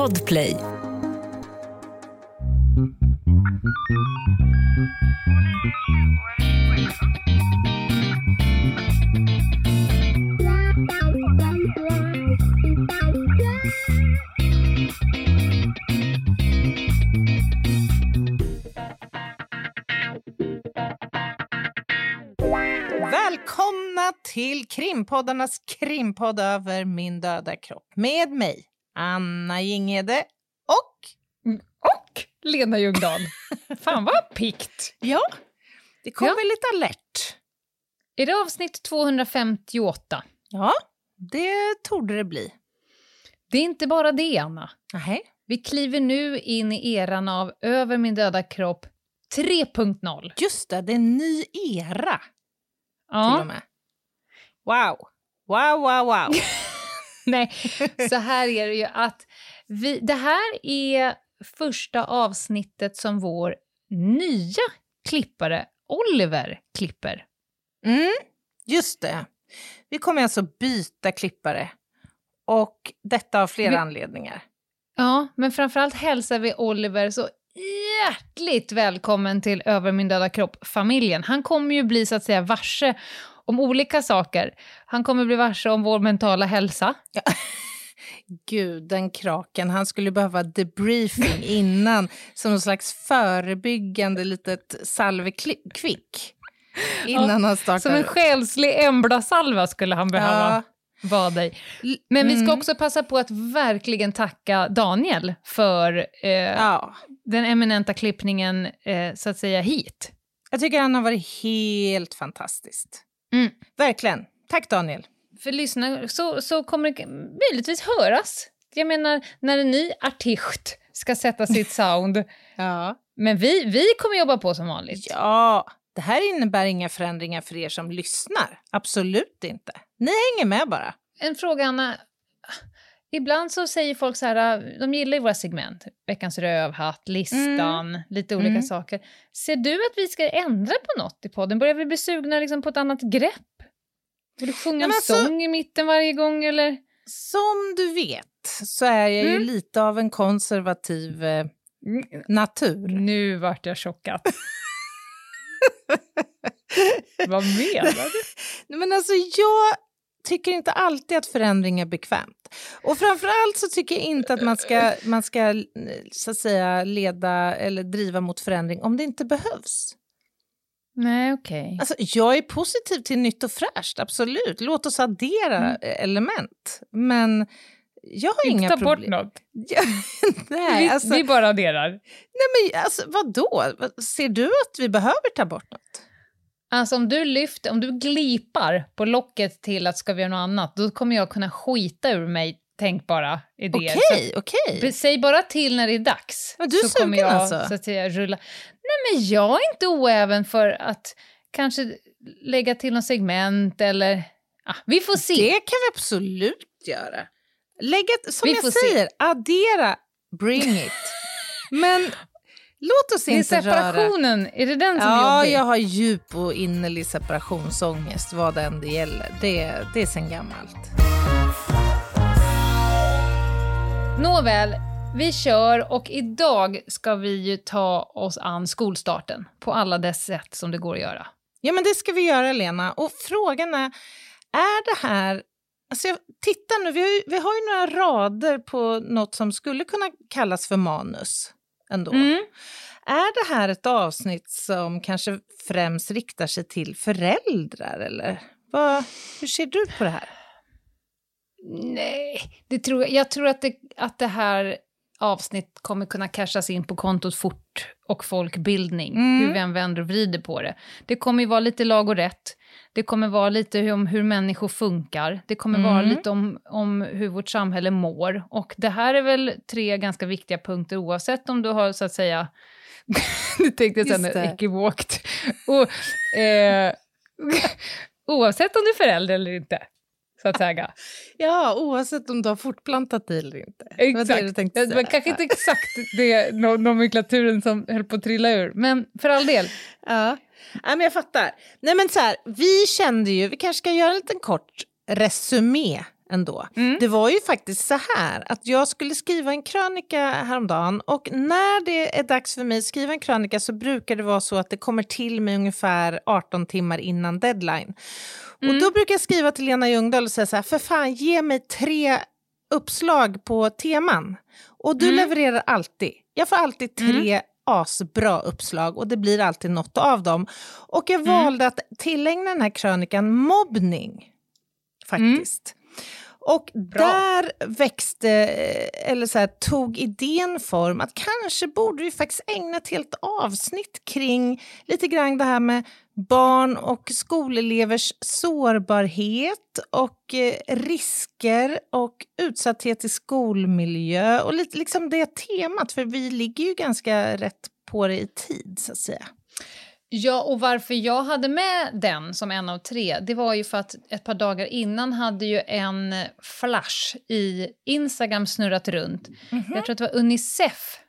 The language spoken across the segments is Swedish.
Podplay. Välkomna till krimpoddarnas krimpodd över min döda kropp med mig, Anna Jinghede och... Och Lena Ljungdahl. Fan vad pikt. Ja, det kom Ja. lite alert. Är det avsnitt 258? Ja, det torde det bli. Det är inte bara det, Anna. Nej. Vi kliver nu in i eran av Över min döda kropp 3.0. Just det, det är en ny era till och Ja, med. Wow. Wow, wow, wow. nej, så här är det ju att vi, det här är första avsnittet som vår nya klippare Oliver klipper. Mm, just det. Vi kommer alltså byta klippare. Och detta av flera Vi- anledningar. Ja, men framförallt hälsar vi Oliver så hjärtligt välkommen till Över min döda kropp-familjen. Han kommer ju bli så att säga varse om olika saker. Han kommer bli varse om vår mentala hälsa. Gud, den kraken. Han skulle behöva debriefing innan som någon slags förebyggande litet salvekvick. Innan han startar. Som en själslig Embla-salva skulle han behöva Ja. vara dig. Men vi ska mm. också passa på att verkligen tacka Daniel för eh, Ja, den eminenta klippningen eh, så att säga hit. jag tycker han har varit helt fantastiskt. Mm. Verkligen. Tack Daniel. för lyssnare så, så kommer det möjligtvis höras. Jag menar, när en ny artist ska sätta sitt sound. Ja. Men vi, vi kommer jobba på som vanligt. ja, det här innebär inga förändringar för er som lyssnar. Absolut inte. Ni hänger med bara. En fråga, Anna. Ibland så säger folk så här, de gillar ju våra segment. Veckans rövhatt, listan, lite olika Mm. saker. Ser du att vi ska ändra på något i podden? Börjar vi bli sugna liksom på ett annat grepp? Vill du sjunga en alltså- sång i mitten varje gång eller? Som du vet så är jag ju Mm. lite av en konservativ eh, natur. Nu vart jag chockad. Vad menar du? Men alltså, jag tycker inte alltid att förändring är bekvämt. Och framförallt så tycker jag inte att man ska, man ska eh, så att säga, leda eller driva mot förändring om det inte behövs. Nej, okej. Alltså, jag är positiv till nytt och fräscht, absolut. Låt oss addera Mm. element. Men jag har Inte inga ta bort problem. något. Nej, vi, alltså, vi bara adderar. nej, men alltså vadå? Ser du att vi behöver ta bort något? Alltså om du lyfter, om du glipar på locket till att ska vi göra något annat, då kommer jag kunna skita ur mig tänkbara idéer. Okej, okej. Så, säg bara till när det är dags. Du är så kommer sugen jag alltså? så att säga rulla. Nej men jag är inte oäven för att kanske lägga till något segment eller... Ah, vi får se. Det kan vi absolut göra. Lägga, som Vi jag får se. säger, addera, bring it. Men låt oss det är inte röra... separationen, är det den som är Ja, jag har djup och innerlig separationsångest, vad det än det gäller. Det, det är sen gammalt. Nåväl, vi kör och idag ska vi ju ta oss an skolstarten på alla dess sätt som det går att göra. Ja, men det ska vi göra, Lena. Och frågan är, är det här... Alltså, jag, titta nu, vi har, ju, vi har ju några rader på något som skulle kunna kallas för manus ändå. Mm. Är det här ett avsnitt som kanske främst riktar sig till föräldrar, eller? Vad, hur ser du på det här? Nej, det tror jag, jag tror att det, att det här avsnitt kommer kunna cashas in på kontot fort och folkbildning, Mm. hur vi än vänder och vrider på det. Det kommer ju vara lite lag och rätt. Det kommer vara lite om hur människor funkar. Det kommer vara Mm. lite om, om hur vårt samhälle mår. Och det här är väl tre ganska viktiga punkter oavsett om du har så att säga nu tänkte jag det. ekivokt. Och, eh, oavsett om du är förälder eller inte, så att säga. Ja, oavsett om du har fortplantat dig eller inte. Det var det du Exakt. tänkte säga. var kanske inte exakt det no- nomenklaturen som höll på att trilla ur, men för all del. Ja. ja, men jag fattar. Nej, men så här, vi kände ju, vi kanske ska göra en liten kort resumé ändå. Mm. Det var ju faktiskt så här att jag skulle skriva en krönika häromdagen och när det är dags för mig att skriva en krönika så brukar det vara så att det kommer till mig ungefär 18 timmar innan deadline. Mm. Och då brukar jag skriva till Lena Ljungdahl och säga så här, för fan ge mig tre uppslag på teman. Och du mm. levererar alltid. Jag får alltid tre mm. asbra uppslag och det blir alltid något av dem. Och jag mm. valde att tillägna den här krönikan mobbning, faktiskt. Och Bra. där växte, eller så här, tog idén form att kanske borde vi faktiskt ägna ett helt avsnitt kring lite grann det här med barn och skolelevers sårbarhet och eh, risker och utsatthet i skolmiljö och lite liksom det temat, för vi ligger ju ganska rätt på det i tid så att säga. Ja, och varför jag hade med den som en av tre, det var ju för att ett par dagar innan hade ju en flash i Instagram snurrat runt. Mm -hmm. Jag tror att det var Unicef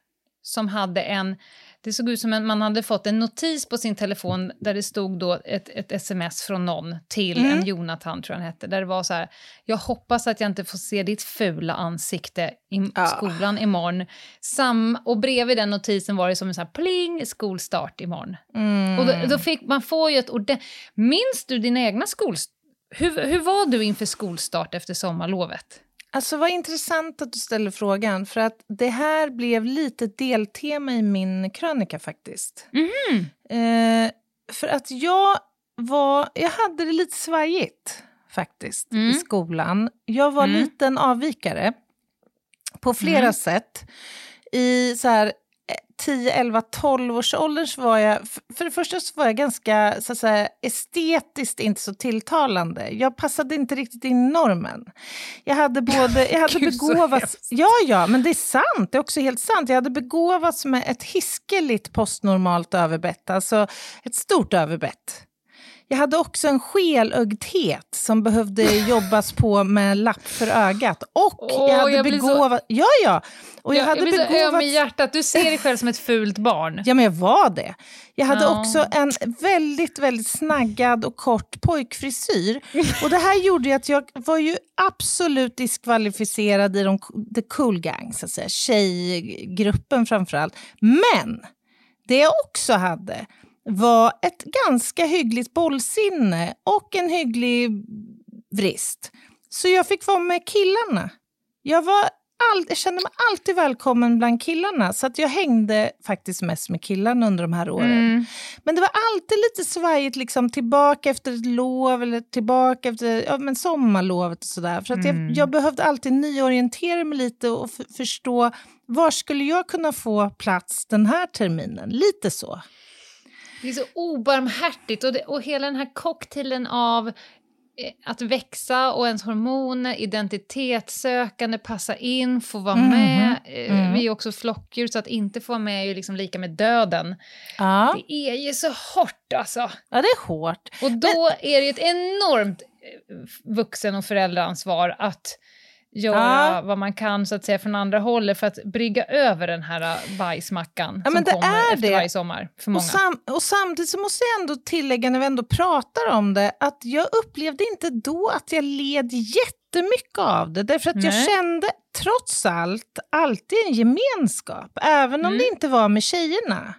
som hade en det såg ut som att man hade fått en notis på sin telefon där det stod då ett, ett sms från någon till mm. en Jonathan, tror jag han hette, där det var så här, jag hoppas att jag inte får se ditt fula ansikte i ja. skolan imorgon. Sam, och bredvid den notisen var det som en sån här pling, skolstart imorgon. Mm. Och då, då, fick man får ju ett ordentligt... Minns du dina egna skolstart? Hur, hur var du inför skolstart efter sommarlovet? Alltså vad intressant att du ställer frågan, för att det här blev lite deltema i min krönika faktiskt. Mm. Eh, för att jag var, jag hade det lite svajigt faktiskt mm. i skolan. Jag var mm. lite en avvikare på flera mm. sätt. I så här, 10, 11, 12 års åldern så var jag, för det första så var jag ganska så att säga, estetiskt inte så tilltalande. Jag passade inte riktigt in normen. Jag hade både, jag hade begåvats, ja ja, men det är sant, det är också helt sant. Jag hade begåvats med ett hiskeligt postnormalt överbett, alltså ett stort överbett. Jag hade också en skelögdhet som behövde jobbas på med lapp för ögat. Och oh, jag hade jag begåvat... Så... Ja, ja. Och jag, jag hade jag blir begåvat... så öm i hjärtat. Du ser dig själv som ett fult barn. Ja, men jag var det. Jag hade oh. också en väldigt, väldigt snaggad och kort pojkfrisyr. Och det här gjorde att jag var ju absolut diskvalificerad i de, the cool gang, så att säga. Tjejgruppen framför allt. Men det jag också hade var ett ganska hyggligt bollsinne och en hygglig vrist. Så jag fick vara med killarna. Jag, var all, jag kände mig alltid välkommen bland killarna, så att jag hängde faktiskt mest med killarna under de här åren. Mm. Men det var alltid lite svajigt, liksom, tillbaka efter ett lov eller tillbaka efter ja, men sommarlovet och sådär. För att mm. jag, jag, behövde alltid nyorientera mig lite och förstå var skulle jag kunna få plats den här terminen. Lite så. Det är så obarmhärtigt och, det, och hela den här cocktailen av eh, att växa och ens hormoner, identitetssökande, passa in, få vara mm, med. Mm. Vi är också flockdjur, så att inte få vara med är ju liksom lika med döden. Ja. Det är ju så hårt alltså. Ja, det är hårt. Och då Men... är det ju ett enormt eh, vuxen och föräldraansvar att göra ja. vad man kan så att säga från andra hållet för att brygga över den här äh, bajsmackan ja, som kommer efter det. varje sommar för många. Och, sam och, samtidigt så måste jag ändå tillägga när vi ändå pratar om det att jag upplevde inte då att jag led jättemycket av det därför att Nej. jag kände trots allt alltid en gemenskap även om mm. det inte var med tjejerna.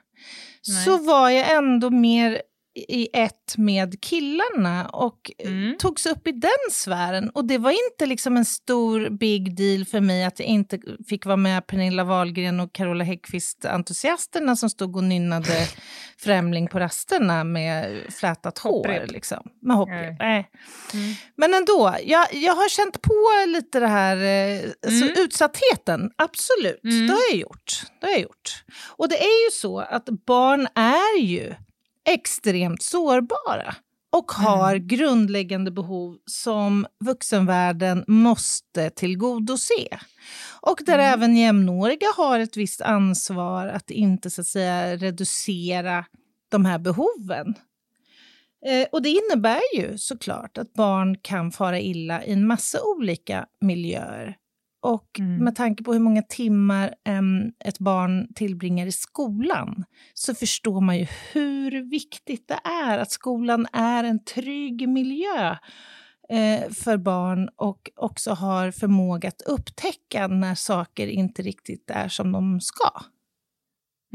Nej. så var jag ändå mer i ett med killarna och mm. togs upp i den sfären. Och det var inte liksom en stor big deal för mig att jag inte fick vara med Pernilla Wahlgren och Carola Häggkvist-entusiasterna som stod och nynnade Främling på rasterna med flätat hår. Liksom. Med hopprep. Nej. Mm. Men ändå, jag, jag har känt på lite det här eh, alltså, mm. utsattheten. Absolut, mm. det har jag gjort. Det har jag gjort. Och det är ju så att barn är ju extremt sårbara och har mm. grundläggande behov som vuxenvärlden måste tillgodose. Och där mm. även jämnåriga har ett visst ansvar att inte så att säga, reducera de här behoven. Eh, och det innebär ju såklart att barn kan fara illa i en massa olika miljöer. Och mm. med tanke på hur många timmar um, ett barn tillbringar i skolan så förstår man ju hur viktigt det är att skolan är en trygg miljö eh, för barn och också har förmåga att upptäcka när saker inte riktigt är som de ska.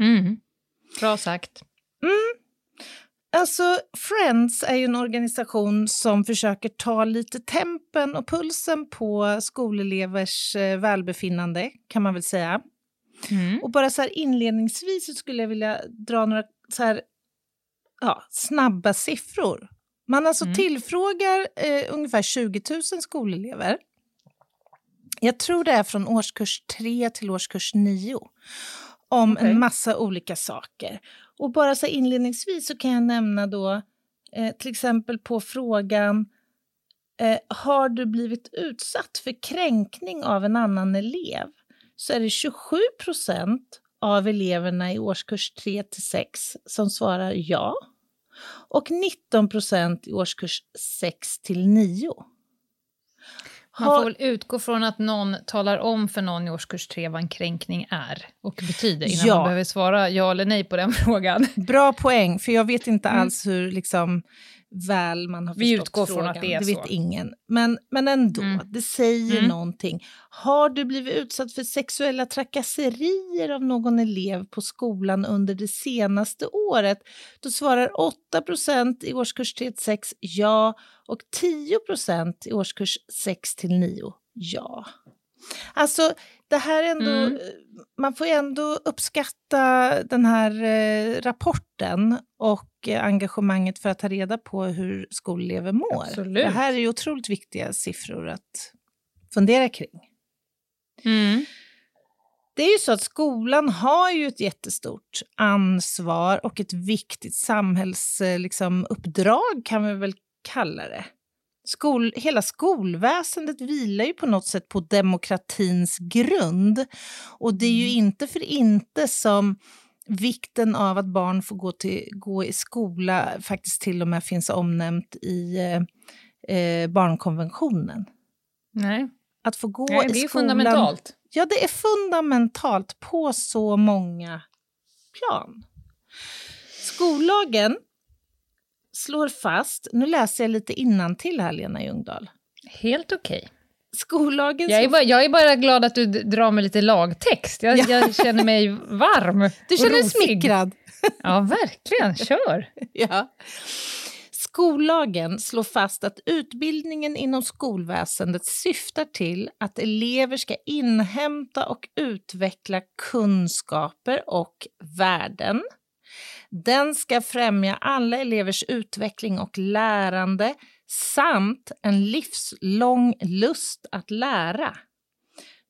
Mm. Bra sagt. Mm. Alltså, Friends är ju en organisation som försöker ta lite tempen och pulsen på skolelevers eh, välbefinnande, kan man väl säga. Mm. Och bara så här inledningsvis skulle jag vilja dra några så här, ja, snabba siffror. Man alltså Mm. tillfrågar eh, ungefär 20 000 skolelever. Jag tror det är från årskurs 3 till årskurs 9 om Okej. en massa olika saker. Och bara så inledningsvis så kan jag nämna då eh, till exempel på frågan eh, har du blivit utsatt för kränkning av en annan elev? Så är det 27 procent av eleverna i årskurs 3 till 6 som svarar ja. Och 19 procent i årskurs 6 till 9. Man får väl utgå från att någon talar om för någon i årskurs 3 vad en kränkning är och betyder innan Ja. man behöver svara ja eller nej på den frågan. Bra poäng, för jag vet inte Mm. alls hur liksom, väl man har Vi förstått utgår från frågan. att det är vet så. ingen. Men, men ändå, Mm. det säger Mm. någonting. Har du blivit utsatt för sexuella trakasserier av någon elev på skolan under det senaste året? Då svarar 8% i årskurs 3 till 6 ja och 10% i årskurs 6 till 9 ja. Alltså, det här är ändå... Mm. Man får ju ändå uppskatta den här eh, rapporten och eh, engagemanget för att ta reda på hur skolelever mår. Absolut. Det här är ju otroligt viktiga siffror att fundera kring. Mm. Det är ju så att skolan har ju ett jättestort ansvar och ett viktigt samhällsuppdrag, liksom, uppdrag kan vi väl kalla det. Skol, hela skolväsendet vilar ju på något sätt på demokratins grund. Och det är ju inte för inte som vikten av att barn får gå, till, gå i skola faktiskt till och med finns omnämnt i eh, eh, barnkonventionen. Nej, Att få gå Nej i det är skolan... fundamentalt. Ja, det är fundamentalt på så många plan. Skollagen slår fast, nu läser jag lite innantill här Lena Ljungdahl. Helt okej. Skollagen Jag, är bara, jag är bara glad att du drar med lite lagtext. Jag, Ja. jag känner mig varm Du känner dig smickrad? Ja, verkligen. Kör. Ja. Skollagen slår fast att utbildningen inom skolväsendet syftar till att elever ska inhämta och utveckla kunskaper och värden. Den ska främja alla elevers utveckling och lärande samt en livslång lust att lära.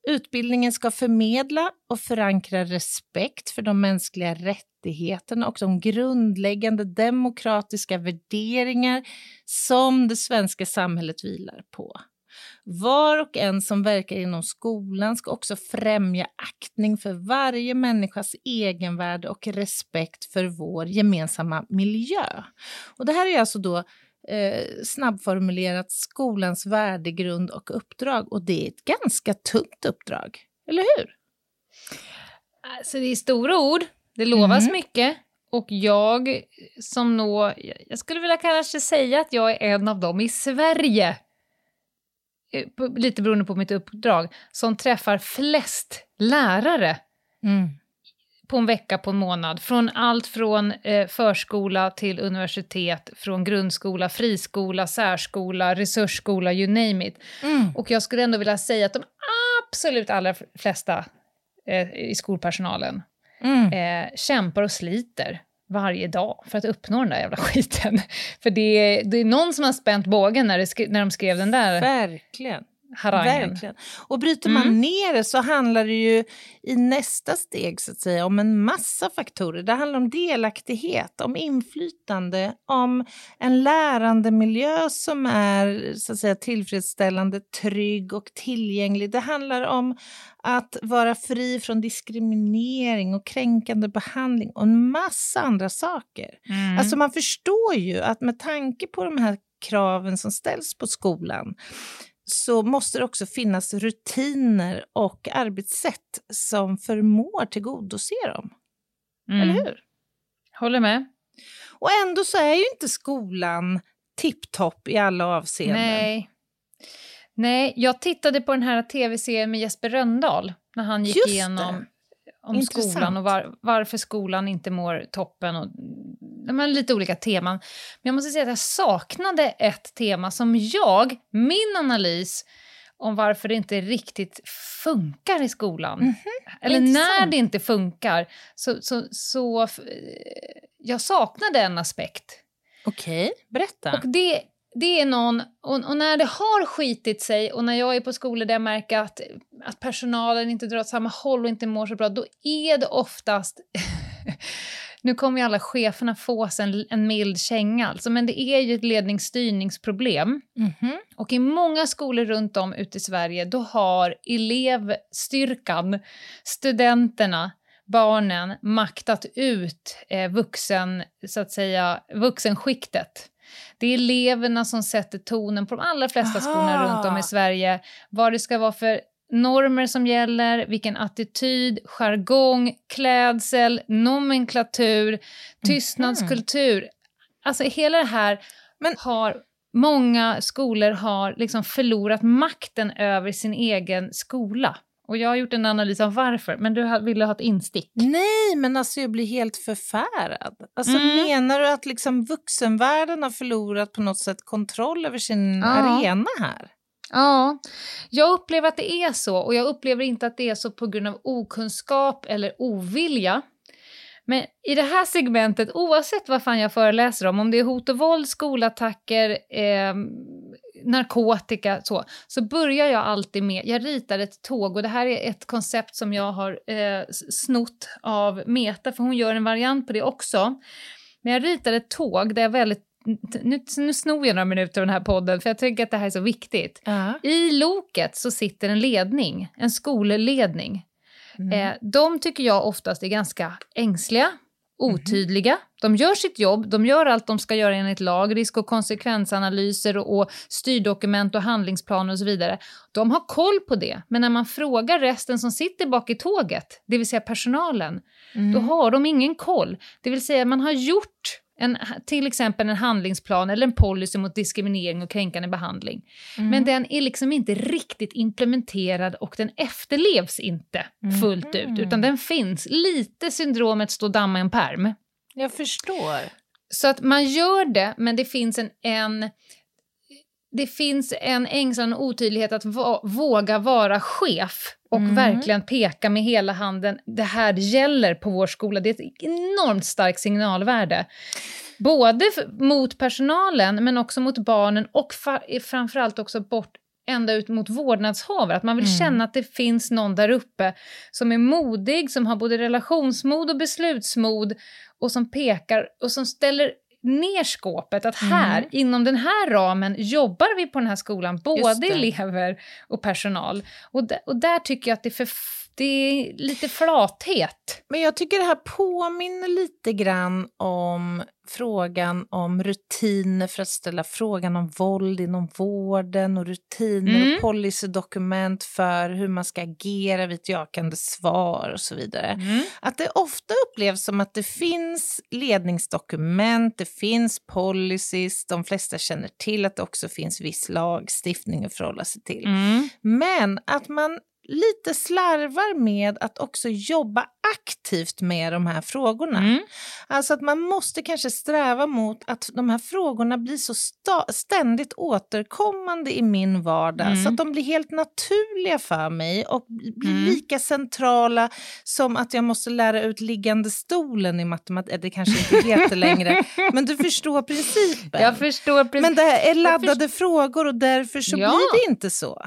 Utbildningen ska förmedla och förankra respekt för de mänskliga rättigheterna och de grundläggande demokratiska värderingar som det svenska samhället vilar på. Var och en som verkar inom skolan ska också främja aktning för varje människas egenvärde och respekt för vår gemensamma miljö. Och det här är alltså då eh, snabbformulerat skolans värdegrund och uppdrag och det är ett ganska tungt uppdrag, eller hur? Alltså, det är stora ord, det lovas Mm. mycket. Och jag som nå, jag skulle vilja kanske säga att jag är en av dem i Sverige, lite beroende på mitt uppdrag, som träffar flest lärare på en vecka, på en månad. Från allt från eh, förskola till universitet, från grundskola, friskola, särskola, resursskola, you name it. Mm. Och jag skulle ändå vilja säga att de absolut allra flesta eh, i skolpersonalen Mm. eh, kämpar och sliter varje dag för att uppnå den där jävla skiten. För det är, det är någon som har spänt bågen när, det skri- när de skrev den där Verkligen harangen. Verkligen. Och bryter man Mm. ner det så handlar det ju i nästa steg så att säga om en massa faktorer. Det handlar om delaktighet, om inflytande, om en lärandemiljö som är så att säga tillfredsställande, trygg och tillgänglig. Det handlar om att vara fri från diskriminering och kränkande behandling och en massa andra saker. Mm. Alltså man förstår ju att med tanke på de här kraven som ställs på skolan så måste det också finnas rutiner och arbetssätt som förmår tillgodose dem. Mm. Eller hur? Håller med. Och ändå så är ju inte skolan tipptopp i alla avseenden. Nej. Nej, jag tittade på den här tv-serien med Jesper Röndahl när han gick Just det. igenom om Intressant. skolan och var, varför skolan inte mår toppen och men lite olika teman. Men jag måste säga att jag saknade ett tema som jag, min analys om varför det inte riktigt funkar i skolan. Mhm, Eller när det inte funkar. Så, så, så f- jag saknade en aspekt. Okej, berätta. Och det, det är någon, och, och när det har skitit sig och när jag är på skolor där jag märker att, att personalen inte drar åt samma håll och inte mår så bra, då är det oftast... nu kommer ju alla cheferna få sig en, en mild känga, alltså, men det är ju ett ledningsstyrningsproblem. Mhm. Och i många skolor runt om ute i Sverige, då har elevstyrkan, studenterna, barnen maktat ut eh, vuxen, så att säga, vuxenskiktet. Det är eleverna som sätter tonen på de allra flesta Aha. skolorna runt om i Sverige. Vad det ska vara för normer som gäller, vilken attityd, jargong, klädsel, nomenklatur, tystnadskultur. Alltså hela det här Men- har många skolor har liksom förlorat makten över sin egen skola. Och jag har gjort en analys av varför, men du ville ha ett instick. Nej, men alltså jag blir helt förfärad. Alltså Mm. menar du att liksom vuxenvärlden har förlorat på något sätt kontroll över sin Ja. arena här? Ja, jag upplever att det är så och jag upplever inte att det är så på grund av okunskap eller ovilja. Men i det här segmentet, oavsett vad fan jag föreläser om, om det är hot och våld, skolattacker, eh, narkotika, så, så börjar jag alltid med, jag ritar ett tåg och det här är ett koncept som jag har eh, snott av Meta, för hon gör en variant på det också. Men jag ritar ett tåg där jag väldigt, nu, nu snor jag några minuter av den här podden, för jag tycker att det här är så viktigt. Ja. I loket så sitter en ledning, en skolledning. Mm. Eh, de tycker jag oftast är ganska ängsliga, otydliga. De gör sitt jobb, de gör allt de ska göra enligt lag, risk och konsekvensanalyser och, och styrdokument och handlingsplaner och så vidare. De har koll på det, men när man frågar resten som sitter bak i tåget, det vill säga personalen, Mm. då har de ingen koll. Det vill säga man har gjort en, till exempel en handlingsplan eller en policy mot diskriminering och kränkande behandling. Mm. Men den är liksom inte riktigt implementerad och den efterlevs inte fullt ut, utan den finns. Lite syndromet stå damma i en perm. Jag förstår. Så att man gör det, men det finns en, en det finns en ängslan och otydlighet att va, våga vara chef och Mm. verkligen peka med hela handen. Det här gäller på vår skola. Det är ett enormt starkt signalvärde. Både mot personalen, men också mot barnen och framförallt också bort ända ut mot vårdnadshavare. Att man vill Mm. känna att det finns någon där uppe som är modig, som har både relationsmod och beslutsmod och som pekar och som ställer ner skåpet. Att här, Mm. inom den här ramen, jobbar vi på den här skolan, både elever och personal. Och, och där tycker jag att det för, det är lite flathet. Men jag tycker det här påminner lite grann om frågan om rutiner för att ställa frågan om våld inom vården och rutiner Mm. och policydokument för hur man ska agera vid ett jakande svar och så vidare. Att det ofta upplevs som att det finns ledningsdokument, det finns policies, de flesta känner till att det också finns viss lagstiftning att förhålla sig till. Mm. Men att man lite slarvar med att också jobba aktivt med de här frågorna. Mm. Alltså att man måste kanske sträva mot att de här frågorna blir så ständigt återkommande i min vardag Mm. så att de blir helt naturliga för mig och blir Mm. lika centrala som att jag måste lära ut liggande stolen i matematik. Det kanske inte heter längre, men du förstår principen. Jag förstår precis. men det är laddade frågor och därför så Ja. blir det inte så.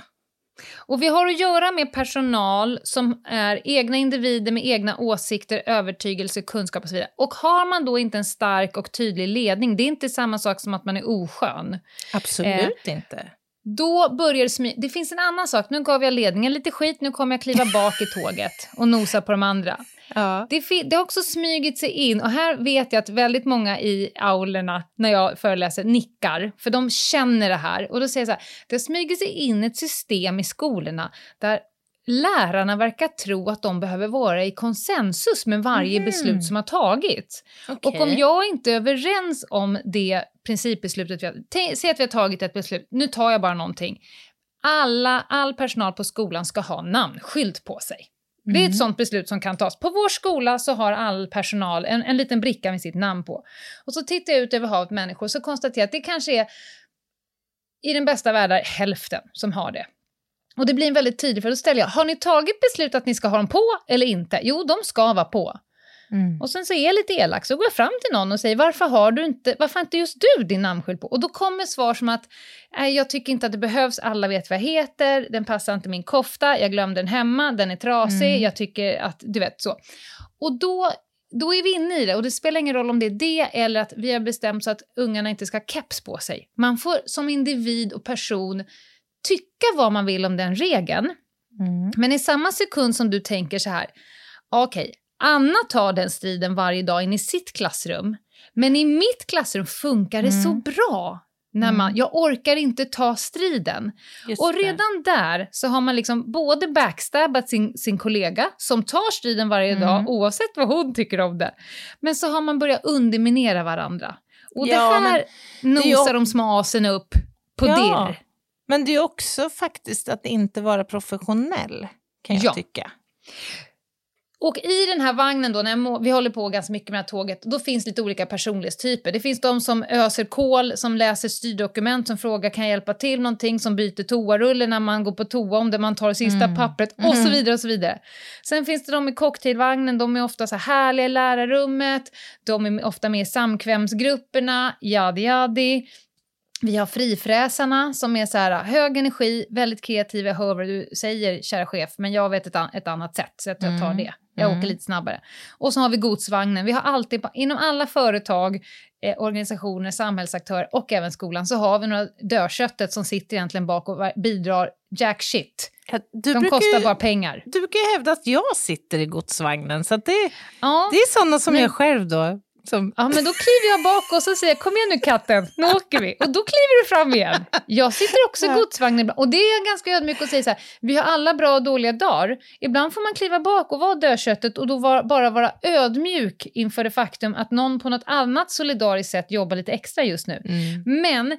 Och vi har att göra med personal som är egna individer med egna åsikter, övertygelse, kunskap och så vidare. Och har man då inte en stark och tydlig ledning, det är inte samma sak som att man är oskön. Absolut inte. Då börjar det smy- Det finns en annan sak, nu gav jag ledningen lite skit, nu kommer jag kliva bak i tåget och nosa på de andra. Ja. Det, det har också smugit sig in, och här vet jag att väldigt många i aulorna när jag föreläser nickar, för de känner det här. Och då säger jag så här, det har smugit sig in ett system i skolorna där lärarna verkar tro att de behöver vara i konsensus med varje Mhm. beslut som har tagits. Och Okej. om jag inte är överens om det principbeslutet vi har... Säg att vi har tagit ett beslut, nu tar jag bara någonting. Alla, all personal på skolan ska ha namnskylt på sig. Det är ett sånt beslut som kan tas. På vår skola så har all personal en, en liten bricka med sitt namn på. Och så tittar jag ut över havet människor så konstaterar jag att det kanske är i den bästa världen hälften som har det. Och det blir en väldigt tydlig, för då ställer jag, har ni tagit beslut att ni ska ha dem på eller inte? Jo, de ska vara på. Mm. Och sen så är jag lite elak, så går jag fram till någon och säger varför har du inte, varför inte just du din namnskylt på? Och då kommer svar som att jag tycker inte att det behövs, alla vet vad jag heter, den passar inte min kofta, jag glömde den hemma, den är trasig, Mm. jag tycker att, du vet så. Och då, då är vi inne i det och det spelar ingen roll om det är det eller att vi har bestämt så att ungarna inte ska ha keps på sig. Man får som individ och person tycka vad man vill om den regeln, Mm. men i samma sekund som du tänker så här, okej, Anna tar den striden varje dag in i sitt klassrum, men i mitt klassrum funkar det Mm. så bra. När man, Mm. Jag orkar inte ta striden. Just Och det. redan där så har man liksom både backstabbat sin, sin kollega som tar striden varje Mm. dag oavsett vad hon tycker om det. Men så har man börjat underminera varandra. Och Ja, det här det nosar de små asen upp på Ja. dirr. Men det är också faktiskt att inte vara professionell, kan jag Ja. tycka. Och i den här vagnen då, när vi håller på ganska mycket med det här tåget, då finns lite olika personlighetstyper. Det finns de som öser kol, som läser styrdokument, som frågar kan jag hjälpa till någonting, som byter toarulle när man går på toa om det man tar det sista Mm. pappret och så Mm. vidare och så vidare. Sen finns det de i cocktailvagnen, de är ofta så här härliga i lärarrummet, de är ofta med i samkvämsgrupperna, jadi jadi. Vi har frifräsarna som är så här hög energi, väldigt kreativa, jag hör vad du säger kära chef, men jag vet ett, an- ett annat sätt så jag tar Mm. det. Jag Mm. åker lite snabbare. Och så har vi godsvagnen. Vi har alltid, inom alla företag, eh, organisationer, samhällsaktörer och även skolan så har vi några dödköttet som sitter egentligen bak och bidrar jack shit. Ja, De brukar kostar bara pengar. Du brukar ju hävda att jag sitter i godsvagnen, så det, Ja. det är sådana som Men- jag själv då. Som, Ja, men då kliver jag bak och så säger jag kom igen nu katten, nu åker vi. Och då kliver du fram igen. Jag sitter också i Ja. godsvagnen ibland. Och det är ganska ödmjuk och säger så här, vi har alla bra och dåliga dagar. Ibland får man kliva bak och vara dödköttet och då var, bara vara ödmjuk inför det faktum att någon på något annat solidariskt sätt jobbar lite extra just nu. mm. Men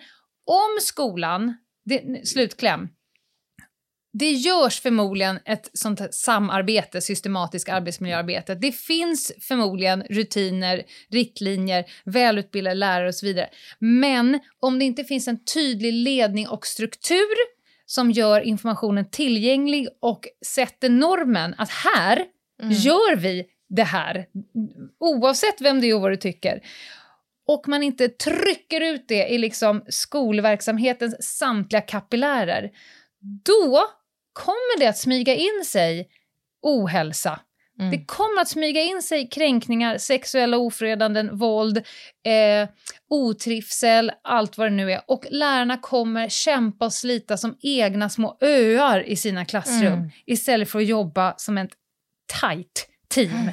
om skolan, det, slutkläm, det görs förmodligen ett sånt samarbete, systematiskt arbetsmiljöarbete. Det finns förmodligen rutiner, riktlinjer, välutbildade lärare och så vidare. Men om det inte finns en tydlig ledning och struktur som gör informationen tillgänglig och sätter normen att här Mm. gör vi det här, oavsett vem det är och vad du tycker. Och man inte trycker ut det i liksom skolverksamhetens samtliga kapillärer, då kommer det att smyga in sig ohälsa. Mm. Det kommer att smyga in sig kränkningar, sexuella ofredanden, våld, eh, otrivsel, allt vad det nu är. Och lärarna kommer kämpa och slita som egna små öar i sina klassrum Mm. istället för att jobba som ett tight team.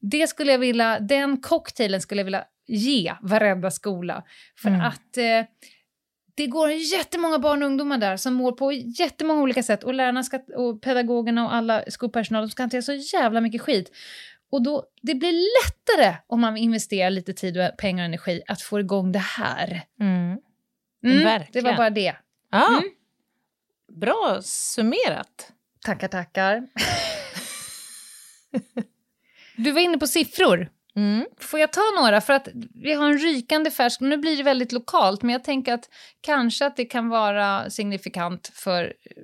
Det skulle jag vilja, den cocktailen skulle jag vilja ge varenda skola. För Mm. att eh, det går jättemånga barn och ungdomar där som mår på jättemånga olika sätt och lärarna ska, och pedagogerna och alla skolpersonal ska hantera så jävla mycket skit. Och då, det blir lättare om man investerar lite tid, och pengar och energi att få igång det här. Mm. Mm, det var bara det. Ja, Mm. Bra summerat. Tackar, tackar. du var inne på siffror. Mm. Får jag ta några? För att vi har en rykande färsk, nu blir det väldigt lokalt, men jag tänker att kanske att det kan vara signifikant för eh,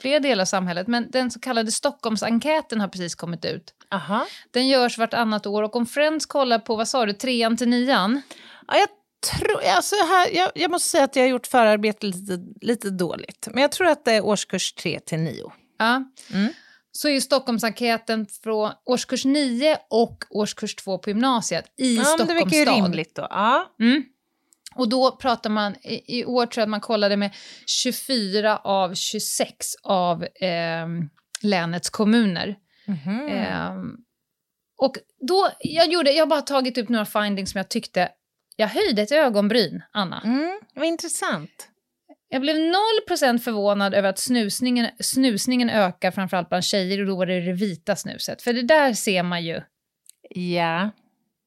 fler delar av samhället. Men den så kallade Stockholmsenkäten har precis kommit ut. Aha. Den görs vartannat år och om Friends kollar på, vad sa du, trean till nian? Ja, jag, tror, alltså här, jag, jag måste säga att jag har gjort förarbetet lite, lite dåligt. Men jag tror att det är årskurs 3 till 9. Ja. Mm. Så är Stockholmsenkäten från årskurs 9 och årskurs 2 på gymnasiet i Ja, men det Stockholms verkar ju stad. rimligt då. Ja. Mm. Och då pratar man, i, i år tror jag att man kollade med 24 av 26 av ehm, länets kommuner. Mhm. Ehm, och då, jag, gjorde, jag har bara tagit upp några findings som jag tyckte, jag höjde ett ögonbryn, Anna. Mm, vad intressant. Jag blev 0% förvånad över att snusningen, snusningen ökar framförallt bland tjejer och då var det det vita snuset. För det där ser man ju. Ja.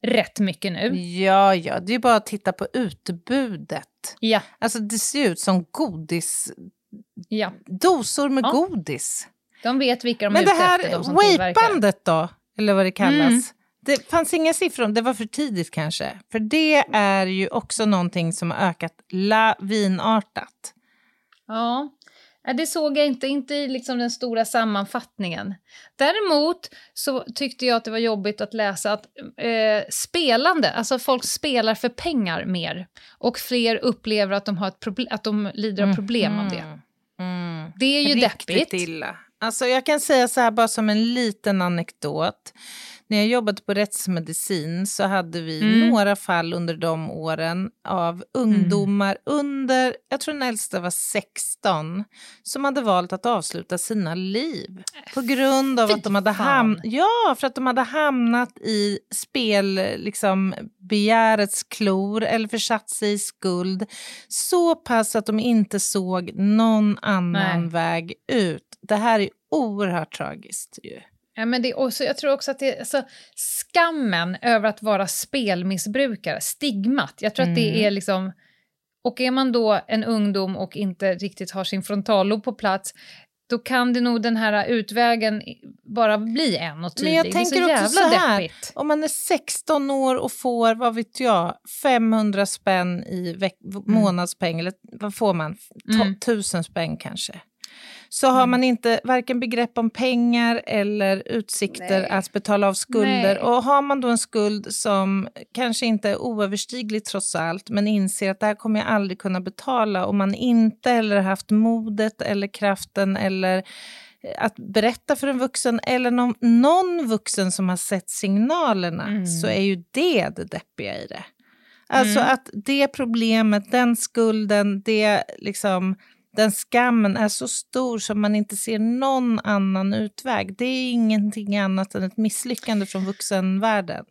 rätt mycket nu. Ja, ja, det är bara att titta på utbudet. Ja, Alltså det ser ut som godis, ja. dosor med Ja. godis. De vet vilka de är Men det ute här efter, de som wapandet då, eller vad det kallas. Mm. Det fanns inga siffror om det, var för tidigt kanske. För det är ju också någonting som har ökat lavinartat. Ja, det såg jag inte, inte i liksom den stora sammanfattningen. Däremot så tyckte jag att det var jobbigt att läsa att eh, spelande, alltså folk spelar för pengar mer och fler upplever att de, har ett proble- att de lider av problem av det. Mm. Det är ju Riktigt deppigt. illa. Alltså jag kan säga så här bara som en liten anekdot. När jag jobbade på rättsmedicin så hade vi Mm. några fall under de åren av ungdomar under, jag tror den äldsta var 16, som hade valt att avsluta sina liv. På grund av Fy att de hade, ham- ja, för att de hade hamnat i spel, liksom, begärets klor eller försatt sig i skuld. Så pass att de inte såg någon annan Nej. väg ut. Det här är oerhört tragiskt ju. Ja, men det, är också, jag tror också att det alltså, skammen över att vara spelmissbrukare, stigmat, jag tror att det Mm. är liksom... Och är man då en ungdom och inte riktigt har sin frontallob på plats, då kan det nog den här utvägen bara bli en och tydlig. Men jag det är tänker så också jävla så här, deppigt. Om man är 16 år och får, vad vet jag, 500 spänn i veck- månadspeng, eller vad får man? Mm. 1000 spänn kanske. Så har man inte varken begrepp om pengar eller utsikter Nej. att betala av skulder. Nej. Och har man då en skuld som kanske inte är oöverstiglig trots allt, men inser att det här kommer jag aldrig kunna betala och man inte heller haft modet eller kraften eller att berätta för en vuxen eller någon, någon vuxen som har sett signalerna Mm. så är ju det det deppiga i det. Alltså Mm. att det problemet, den skulden, det liksom, den skammen är så stor som man inte ser någon annan utväg. Det är ingenting annat än ett misslyckande från vuxenvärlden.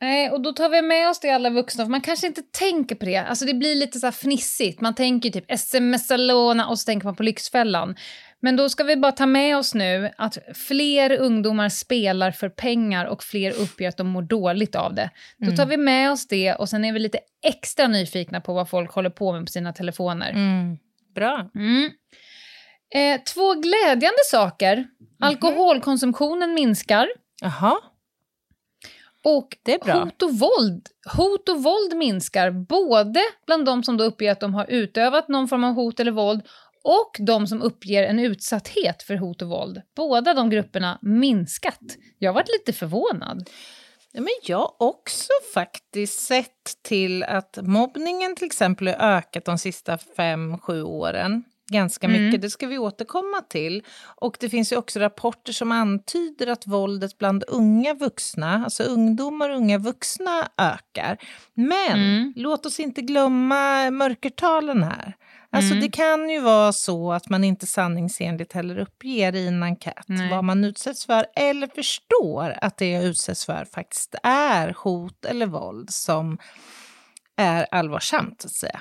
Nej, och då tar vi med oss det alla vuxna, för man kanske inte tänker på det. Alltså det blir lite så här fnissigt. Man tänker typ sms-låna och så tänker man på Lyxfällan. Men då ska vi bara ta med oss nu att fler ungdomar spelar för pengar och fler uppger att de mår dåligt av det. Då tar vi med oss det och sen är vi lite extra nyfikna på vad folk håller på med på sina telefoner. Mm. Bra. Mm. Eh, två glädjande saker. Alkoholkonsumtionen minskar. Jaha, Och det är bra. hot och våld. Hot och våld minskar både bland de som då uppger att de har utövat någon form av hot eller våld och de som uppger en utsatthet för hot och våld. Båda de grupperna minskat. Jag varit lite förvånad. Ja, men jag har också faktiskt sett till att mobbningen till exempel har ökat de sista fem, sju åren. Ganska Mm. mycket, det ska vi återkomma till. Och det finns ju också rapporter som antyder att våldet bland unga vuxna, alltså ungdomar och unga vuxna, ökar. Men Mm. låt oss inte glömma mörkertalen här. Alltså Mm. det kan ju vara så att man inte sanningsenligt heller uppger i en enkät Nej. vad man utsätts för eller förstår att det jag utsätts för faktiskt är hot eller våld som är allvarsamt, så att säga.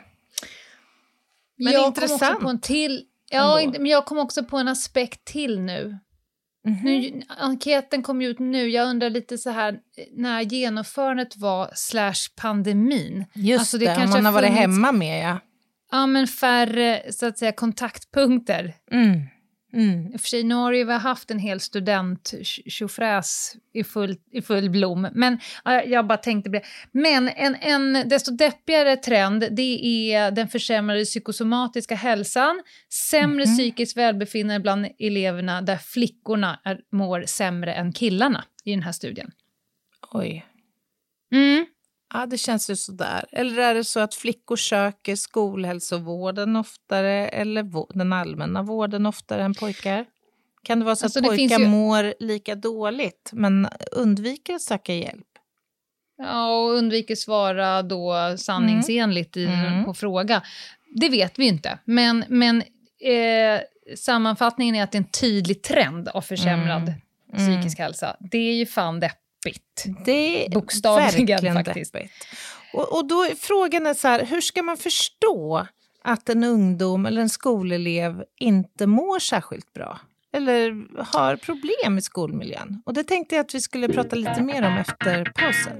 Men jag intressant Kom också på en till, ja, ändå. men jag kom också på en aspekt till nu. Mhm. nu. Enkäten kom ju ut nu. Jag undrar lite så här när genomförandet var slash pandemin. Just Alltså, det det, om kanske man har har varit funnits- hemma med, ja. Ja, men färre så att säga kontaktpunkter. Mm. Mm. I och för sig, nu har ju vi haft en hel student i full, i full blom. Men ja, jag bara tänkte det. Men en, en desto deppigare trend, det är den försämrade psykosomatiska hälsan, sämre Mhm. psykiskt välbefinnande bland eleverna, där flickorna är, mår sämre än killarna i den här studien. Oj. Mm. Ja, det känns ju sådär. Eller är det så att flickor söker skolhälsovården oftare eller den allmänna vården oftare än pojkar? Kan det vara så Alltså, att pojkar ju- mår lika dåligt men undviker att söka hjälp? Ja, och undviker svara då sanningsenligt i, Mm. på fråga. Det vet vi inte, men, men eh, sammanfattningen är att det är en tydlig trend av försämrad Mm. psykisk hälsa. Det är ju fan deppigt. Det är Bokstavligen faktiskt. deppigt. Och, och då är frågan är så här, hur ska man förstå att en ungdom eller en skolelev inte mår särskilt bra? eller har problem i skolmiljön. Och det tänkte jag att vi skulle prata lite mer om efter pausen.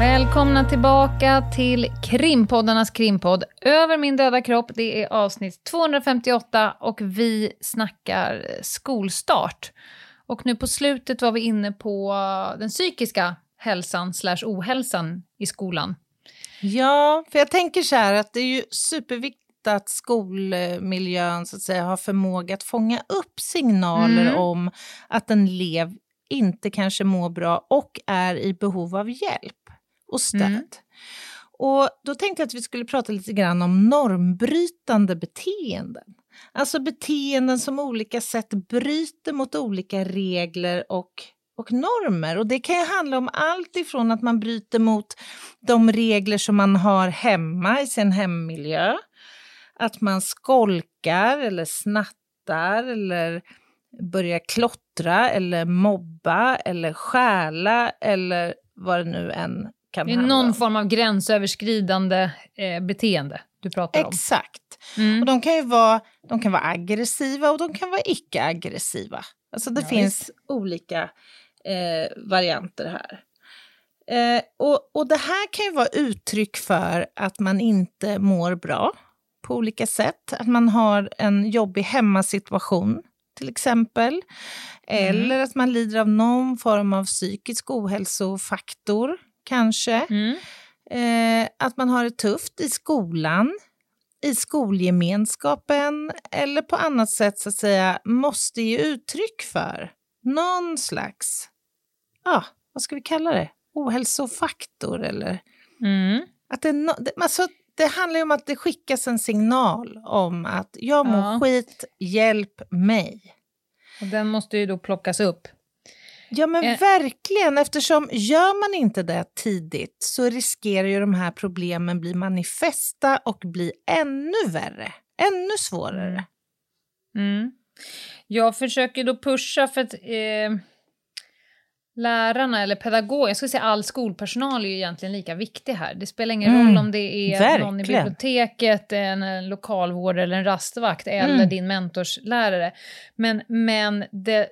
Välkomna tillbaka till krimpoddarnas krimpodd Över min döda kropp. Det är avsnitt 258 och vi snackar skolstart. Och nu på slutet var vi inne på den psykiska hälsan slash ohälsan i skolan. Ja, för jag tänker så här att det är ju superviktigt att skolmiljön så att säga, har förmåga att fånga upp signaler Mm. om att en elev inte kanske mår bra och är i behov av hjälp och stöd. Mm. Och då tänkte jag att vi skulle prata lite grann om normbrytande beteenden. Alltså beteenden som olika sätt bryter mot olika regler och, och normer. Och det kan ju handla om allt ifrån att man bryter mot de regler som man har hemma i sin hemmiljö, att man skolkar eller snattar eller börjar klottra eller mobba eller stjäla eller vad det nu än kan Det är handla någon form av gränsöverskridande eh, beteende du pratar om. Exakt. Mm. Och de kan ju vara, de kan vara aggressiva och de kan vara icke-aggressiva. Alltså det Ja, finns olika eh, varianter här. Eh, och, och det här kan ju vara uttryck för att man inte mår bra på olika sätt. Att man har en jobbig hemmasituation till exempel. Eller att man lider av någon form av psykisk ohälsofaktor kanske. Mm. Eh, att man har det tufft i skolan, i skolgemenskapen eller på annat sätt så att säga måste ge uttryck för någon slags, ja, vad ska vi kalla det, ohälsofaktor eller Mm. att det, no, det, alltså, det handlar ju om att det skickas en signal om att jag mår Ja. skit, hjälp mig. Och den måste ju då plockas upp. Ja men Eh. verkligen, eftersom gör man inte det tidigt så riskerar ju de här problemen bli manifesta och bli ännu värre, ännu svårare. Mm. Jag försöker då pusha för att eh, lärarna eller pedagoger, jag skulle säga all skolpersonal är ju egentligen lika viktig här. Det spelar ingen Mm, roll om det är någon i verkligen. biblioteket, en, en lokalvårdare eller en rastvakt eller Mm. din mentorslärare. Men, men det,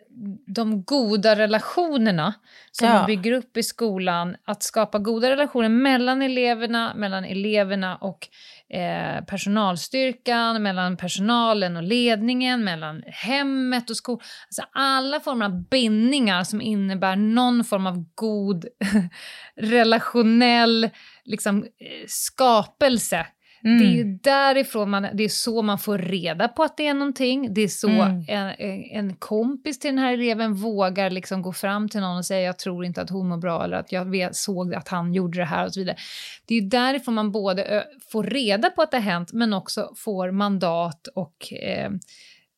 de goda relationerna som Ja. man bygger upp i skolan, att skapa goda relationer mellan eleverna, mellan eleverna och eh, personalstyrkan, mellan personalen och ledningen, mellan hemmet och skolan. Alltså alla former av bindningar som innebär någon form av god relationell liksom, eh, skapelse. Mm. Det är ju därifrån man, det är så man får reda på att det är någonting. Det är så Mm. en, en- kompis till den här eleven vågar liksom gå fram till någon och säga jag tror inte att hon mår bra eller att jag såg att han gjorde det här och så vidare. Det är därifrån man både får reda på att det har hänt men också får mandat och eh,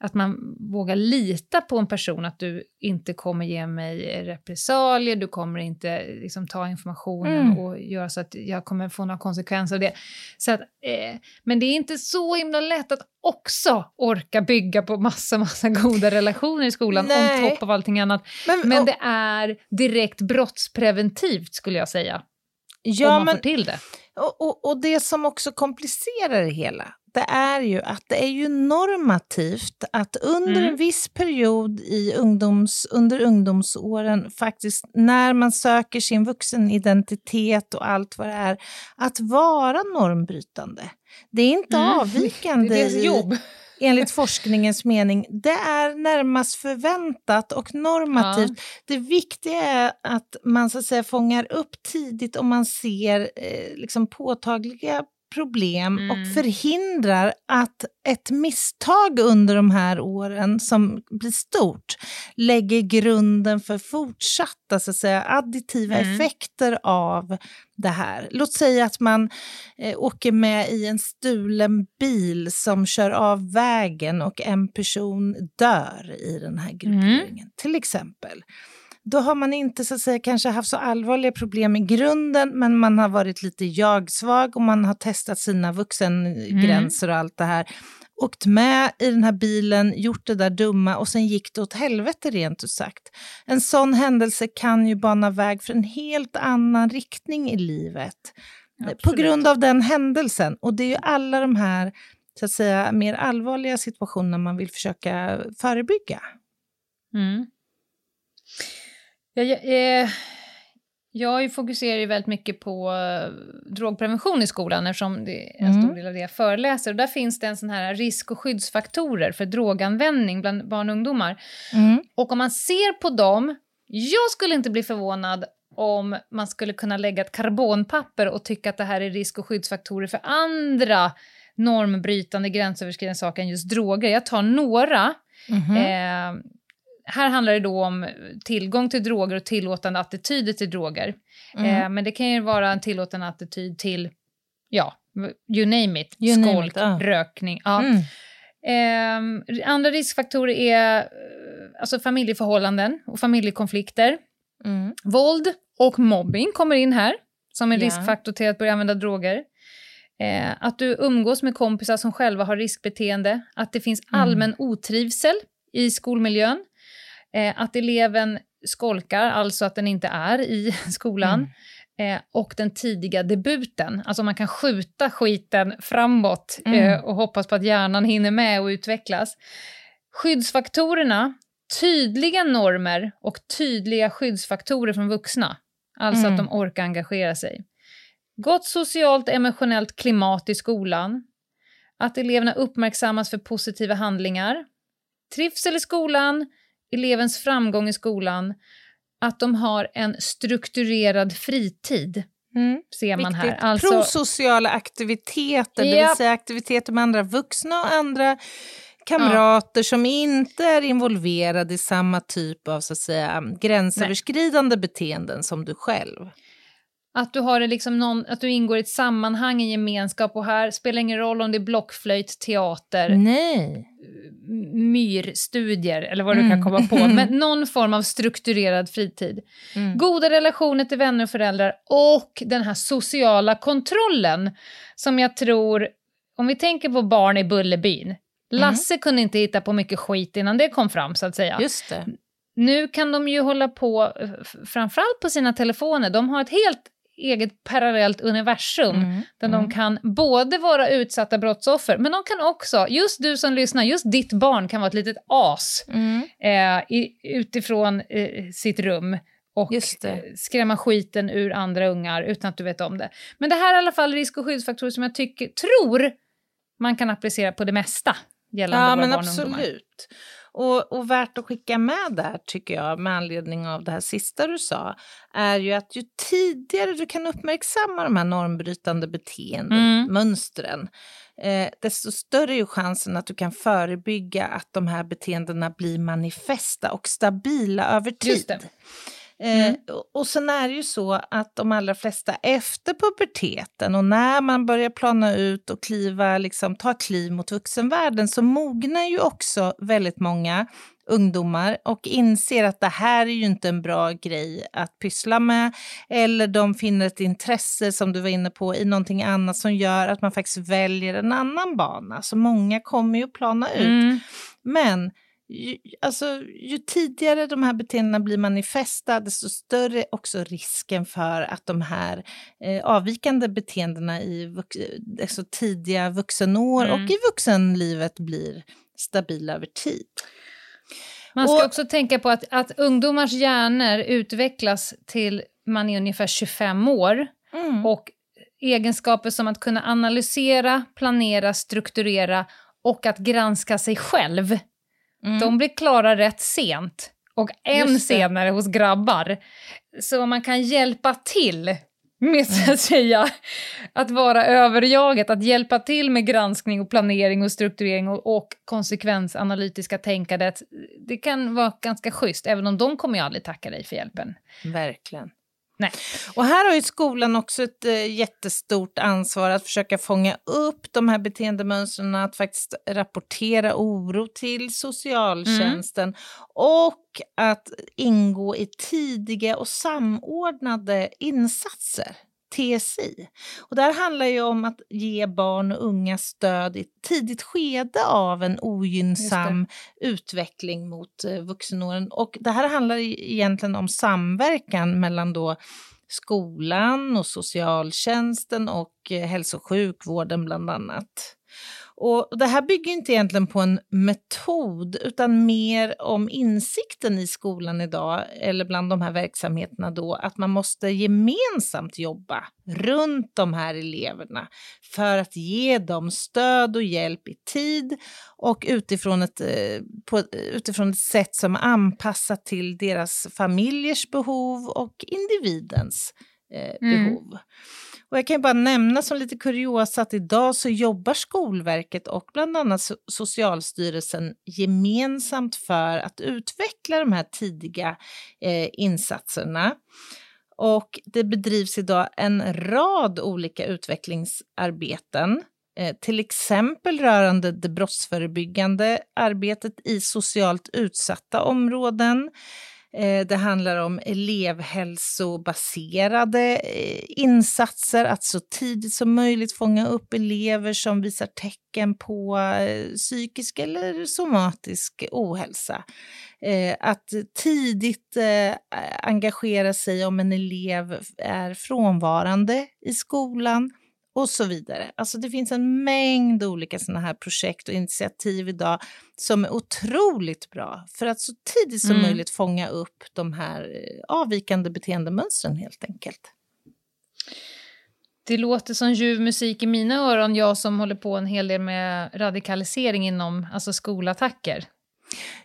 att man vågar lita på en person, att du inte kommer ge mig repressalier, du kommer inte liksom, ta informationen Mm. och göra så att jag kommer få några konsekvenser av det. Så att, eh, men det är inte så himla lätt att också orka bygga på massa, massa goda relationer i skolan Nej. om topp av allting annat. Men, Men och, det är direkt brottspreventivt skulle jag säga, om ja, man men, får till det. och, och, och det som också komplicerar det hela, det är ju att det är ju normativt att under Mm. en viss period i ungdoms, under ungdomsåren, faktiskt när man söker sin vuxenidentitet och allt vad det är, att vara normbrytande. Det är inte Mm. avvikande Det är jobb. enligt forskningens mening. Det är närmast förväntat och normativt. Det viktiga är att man så att säga fångar upp tidigt om man ser eh, liksom påtagliga problem Mm. och förhindrar att ett misstag under de här åren som blir stort lägger grunden för fortsatta så att säga, additiva Mm. effekter av det här. Låt säga att man eh, åker med i en stulen bil som kör av vägen och en person dör i den här grupperingen, till exempel. Då har man inte så att säga, kanske haft så allvarliga problem i grunden men man har varit lite jag-svag och man har testat sina vuxengränser och allt det här. Åkt med i den här bilen, gjort det där dumma och sen gick det åt helvete rent ut sagt. En sån händelse kan ju bana väg för en helt annan riktning i livet på Absolut. grund av den händelsen. Och det är ju alla de här så att säga, mer allvarliga situationerna man vill försöka förebygga. Mm. Jag, jag, eh, jag fokuserar ju väldigt mycket på eh, drogprevention i skolan eftersom det är en Mm. stor del av det jag föreläser. Och där finns det en sån här risk och skyddsfaktorer för droganvändning bland barn och ungdomar. Mm. Och om man ser på dem, jag skulle inte bli förvånad om man skulle kunna lägga ett karbonpapper och tycka att det här är risk och skyddsfaktorer för andra normbrytande gränsöverskridande saker än just droger. Jag tar några. Mhm. Eh, här handlar det då om tillgång till droger och tillåtande attityder till droger. Mm. Eh, men det kan ju vara en tillåtande attityd till, ja, you name it, You name skolk, it, ja. rökning. Ja. Mm. Ehm, andra riskfaktorer är eh, alltså familjeförhållanden och familjekonflikter. Mm. Våld och mobbing kommer in här som en Ja. riskfaktor till att börja använda droger. Eh, att du umgås med kompisar som själva har riskbeteende. Att det finns Mm. allmän otrivsel i skolmiljön. Eh, att eleven skolkar, alltså att den inte är i skolan. Mm. Eh, och den tidiga debuten. Alltså man kan skjuta skiten framåt Mm. eh, och hoppas på att hjärnan hinner med och utvecklas. Skyddsfaktorerna, tydliga normer och tydliga skyddsfaktorer från vuxna. Alltså Mm. att de orkar engagera sig. Gott socialt emotionellt klimat i skolan. Att eleverna uppmärksammas för positiva handlingar. Trivsel i skolan, elevens framgång i skolan. Att de har en strukturerad fritid, Mm. ser man här. Alltså, Prosociala aktiviteter, det Japp. vill säga aktiviteter med andra vuxna och andra kamrater som inte är involverade i samma typ av så att säga, gränsöverskridande beteenden som du själv. Att du, har det liksom någon, att du ingår i ett sammanhang, en gemenskap och här spelar ingen roll om det är blockflöjt, teater, Nej. myrstudier eller vad du Mm. kan komma på. Men någon form av strukturerad fritid. Mm. Goda relationer till vänner och föräldrar och den här sociala kontrollen som jag tror, om vi tänker på barn i Bullerbyn. Lasse kunde inte hitta på mycket skit innan det kom fram så att säga. Just det. Nu kan de ju hålla på, eh, framförallt på sina telefoner, de har ett helt eget parallellt universum Mm. där de kan både vara utsatta brottsoffer, men de kan också, just du som lyssnar, just ditt barn kan vara ett litet as Mm. eh, i, utifrån eh, sitt rum och eh, skrämma skiten ur andra ungar utan att du vet om det. Men det här är i alla fall risk och skyddsfaktorer som jag tycker, tror man kan applicera på det mesta gällande Ja, våra men barn och ungdomar. Och, och värt att skicka med där, tycker jag, med anledning av det här sista du sa, är ju att ju tidigare du kan uppmärksamma de här normbrytande beteenden, Mm. mönstren, eh, desto större är chansen att du kan förebygga att de här beteendena blir manifesta och stabila över tid. Eh, Mm. och- och sen är det ju så att de allra flesta efter puberteten och när man börjar plana ut och kliva, liksom, ta kliv mot vuxenvärlden så mognar ju också väldigt många ungdomar och inser att det här är ju inte en bra grej att pyssla med. Eller de finner ett intresse, som du var inne på, i någonting annat som gör att man faktiskt väljer en annan bana. Så många kommer ju att plana ut. Mm. Men ju, alltså, ju tidigare de här beteendena blir manifesta, desto större också risken för att de här eh, avvikande beteendena i vux, alltså tidiga vuxenår Mm. och i vuxenlivet blir stabila över tid. Man ska Och- också tänka på att, att ungdomars hjärnor utvecklas till man är ungefär 25 år. Mm. Och egenskaper som att kunna analysera, planera, strukturera och att granska sig själv. Mm. De blir klara rätt sent och än senare hos grabbar. Så man kan hjälpa till med så att säga att vara överjaget, att hjälpa till med granskning och planering och strukturering och, och konsekvensanalytiska tänkandet. Det kan vara ganska schysst, även om de kommer ju aldrig tacka dig för hjälpen. Verkligen. Nej. Och här har ju skolan också ett eh, jättestort ansvar att försöka fånga upp de här beteendemönstren, att faktiskt rapportera oro till socialtjänsten Mm. och att ingå i tidiga och samordnade insatser. TSI. Och det här handlar ju om att ge barn och unga stöd i ett tidigt skede av en ogynnsam utveckling mot eh, vuxenåren. Och det här handlar egentligen om samverkan mellan då skolan och socialtjänsten och eh, hälso och sjukvården bland annat. Och det här bygger inte egentligen på en metod utan mer om insikten i skolan idag eller bland de här verksamheterna då att man måste gemensamt jobba runt de här eleverna för att ge dem stöd och hjälp i tid och utifrån ett, eh, på, utifrån ett sätt som är anpassat till deras familjers behov och individens eh, Mm. behov. Och jag kan bara nämna som lite kuriosa att idag så jobbar Skolverket och bland annat So- Socialstyrelsen gemensamt för att utveckla de här tidiga eh, insatserna. Och det bedrivs idag en rad olika utvecklingsarbeten. Eh, till exempel rörande det brottsförebyggande arbetet i socialt utsatta områden. Eh, det handlar om elevhälsobaserade eh, insatser, att så tidigt som möjligt fånga upp elever som visar tecken på eh, psykisk eller somatisk ohälsa. Att tidigt engagera sig om en elev är frånvarande i skolan och så vidare. Alltså det finns en mängd olika såna här projekt och initiativ idag som är otroligt bra för att så tidigt som Mm. möjligt fånga upp de här eh, avvikande beteendemönstren helt enkelt. Det låter som ljuv musik i mina öron, jag som håller på en hel del med radikalisering inom alltså skolattacker.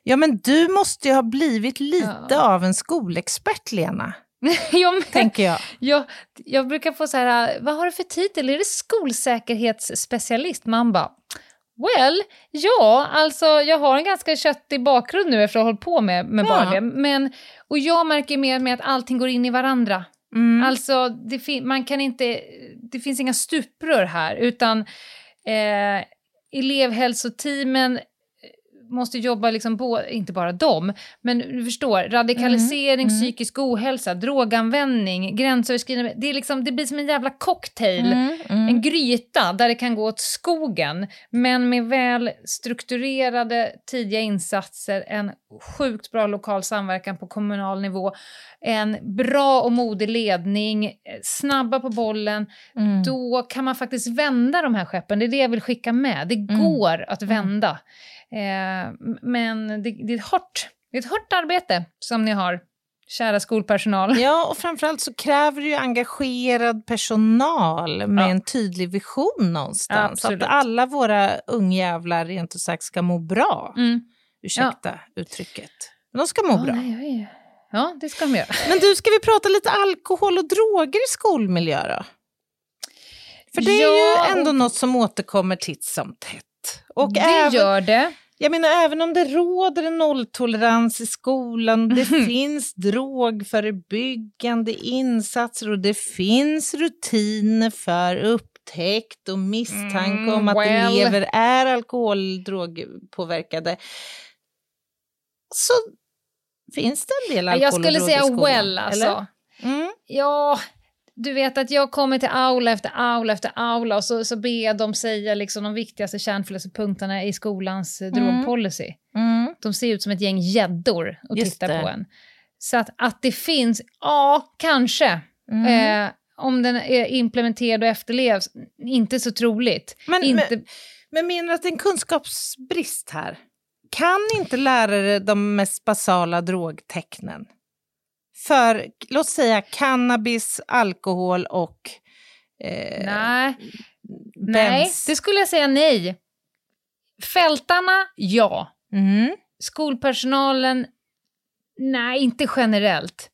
Ja, men du måste ju ha blivit lite Ja. av en skolexpert, Lena, ja, men, tänker jag. jag, jag brukar få så här, vad har du för titel? Är det skolsäkerhetsspecialist? Man bara, well, ja, alltså jag har en ganska köttig bakgrund nu efter att ha hållit på med, med Ja. bara det. Men, och jag märker mer med att allting går in i varandra. Mm. Alltså, det, fin- man kan inte, det finns inga stuprör här, utan eh, elevhälsoteamen måste jobba, liksom på, inte bara dem, men du förstår, radikalisering, Mm, mm. psykisk ohälsa, droganvändning, gränsöverskridande, det, är liksom, det blir som en jävla cocktail. Mm, mm. En gryta där det kan gå åt skogen, men med väl strukturerade tidiga insatser, en sjukt bra lokal samverkan på kommunal nivå, en bra och modig ledning, eh, snabba på bollen, Mm. då kan man faktiskt vända de här skeppen. Det är det jag vill skicka med. Det Mm. går att vända. Eh, men det, det, är ett hårt, det är ett hårt arbete som ni har, kära skolpersonal. Ja, och framförallt så kräver det ju engagerad personal med Ja. en tydlig vision någonstans. Absolut. Att alla våra ungjävlar rent ut sagt ska må bra. Mm. Ursäkta uttrycket. Men de ska må Ja, bra. nej, ja, det ska de göra. Men du, ska vi prata lite alkohol och droger i skolmiljö då? För det är Ja, ju ändå och- något som återkommer titt som tätt. Och det även, gör det. Jag menar, även om det råder en nolltolerans i skolan, det finns drogförebyggande insatser och det finns rutiner för upptäckt och misstanke Mm, om att well. elever är alkohol drogpåverkade. Så finns det en del alkohol Jag skulle säga skolan, well alltså. Mm. Ja, du vet att jag kommer till aula efter aula efter aula och så, så ber jag dem säga liksom de viktigaste kärnfullaste punkterna i skolans eh, Mm. drogpolicy. Mm. De ser ut som ett gäng gäddor och Just tittar det. på en. Så att, att det finns, ja, kanske. Mm. Eh, om den är implementerad och efterlevs, inte så troligt. Men, inte, men, men menar du att det är en kunskapsbrist här? Kan inte lärare de mest basala drogtecknen? För, låt säga, cannabis, alkohol och eh, nej, nej, det skulle jag säga nej. Fältarna, ja. Mm. Skolpersonalen, nej, inte generellt.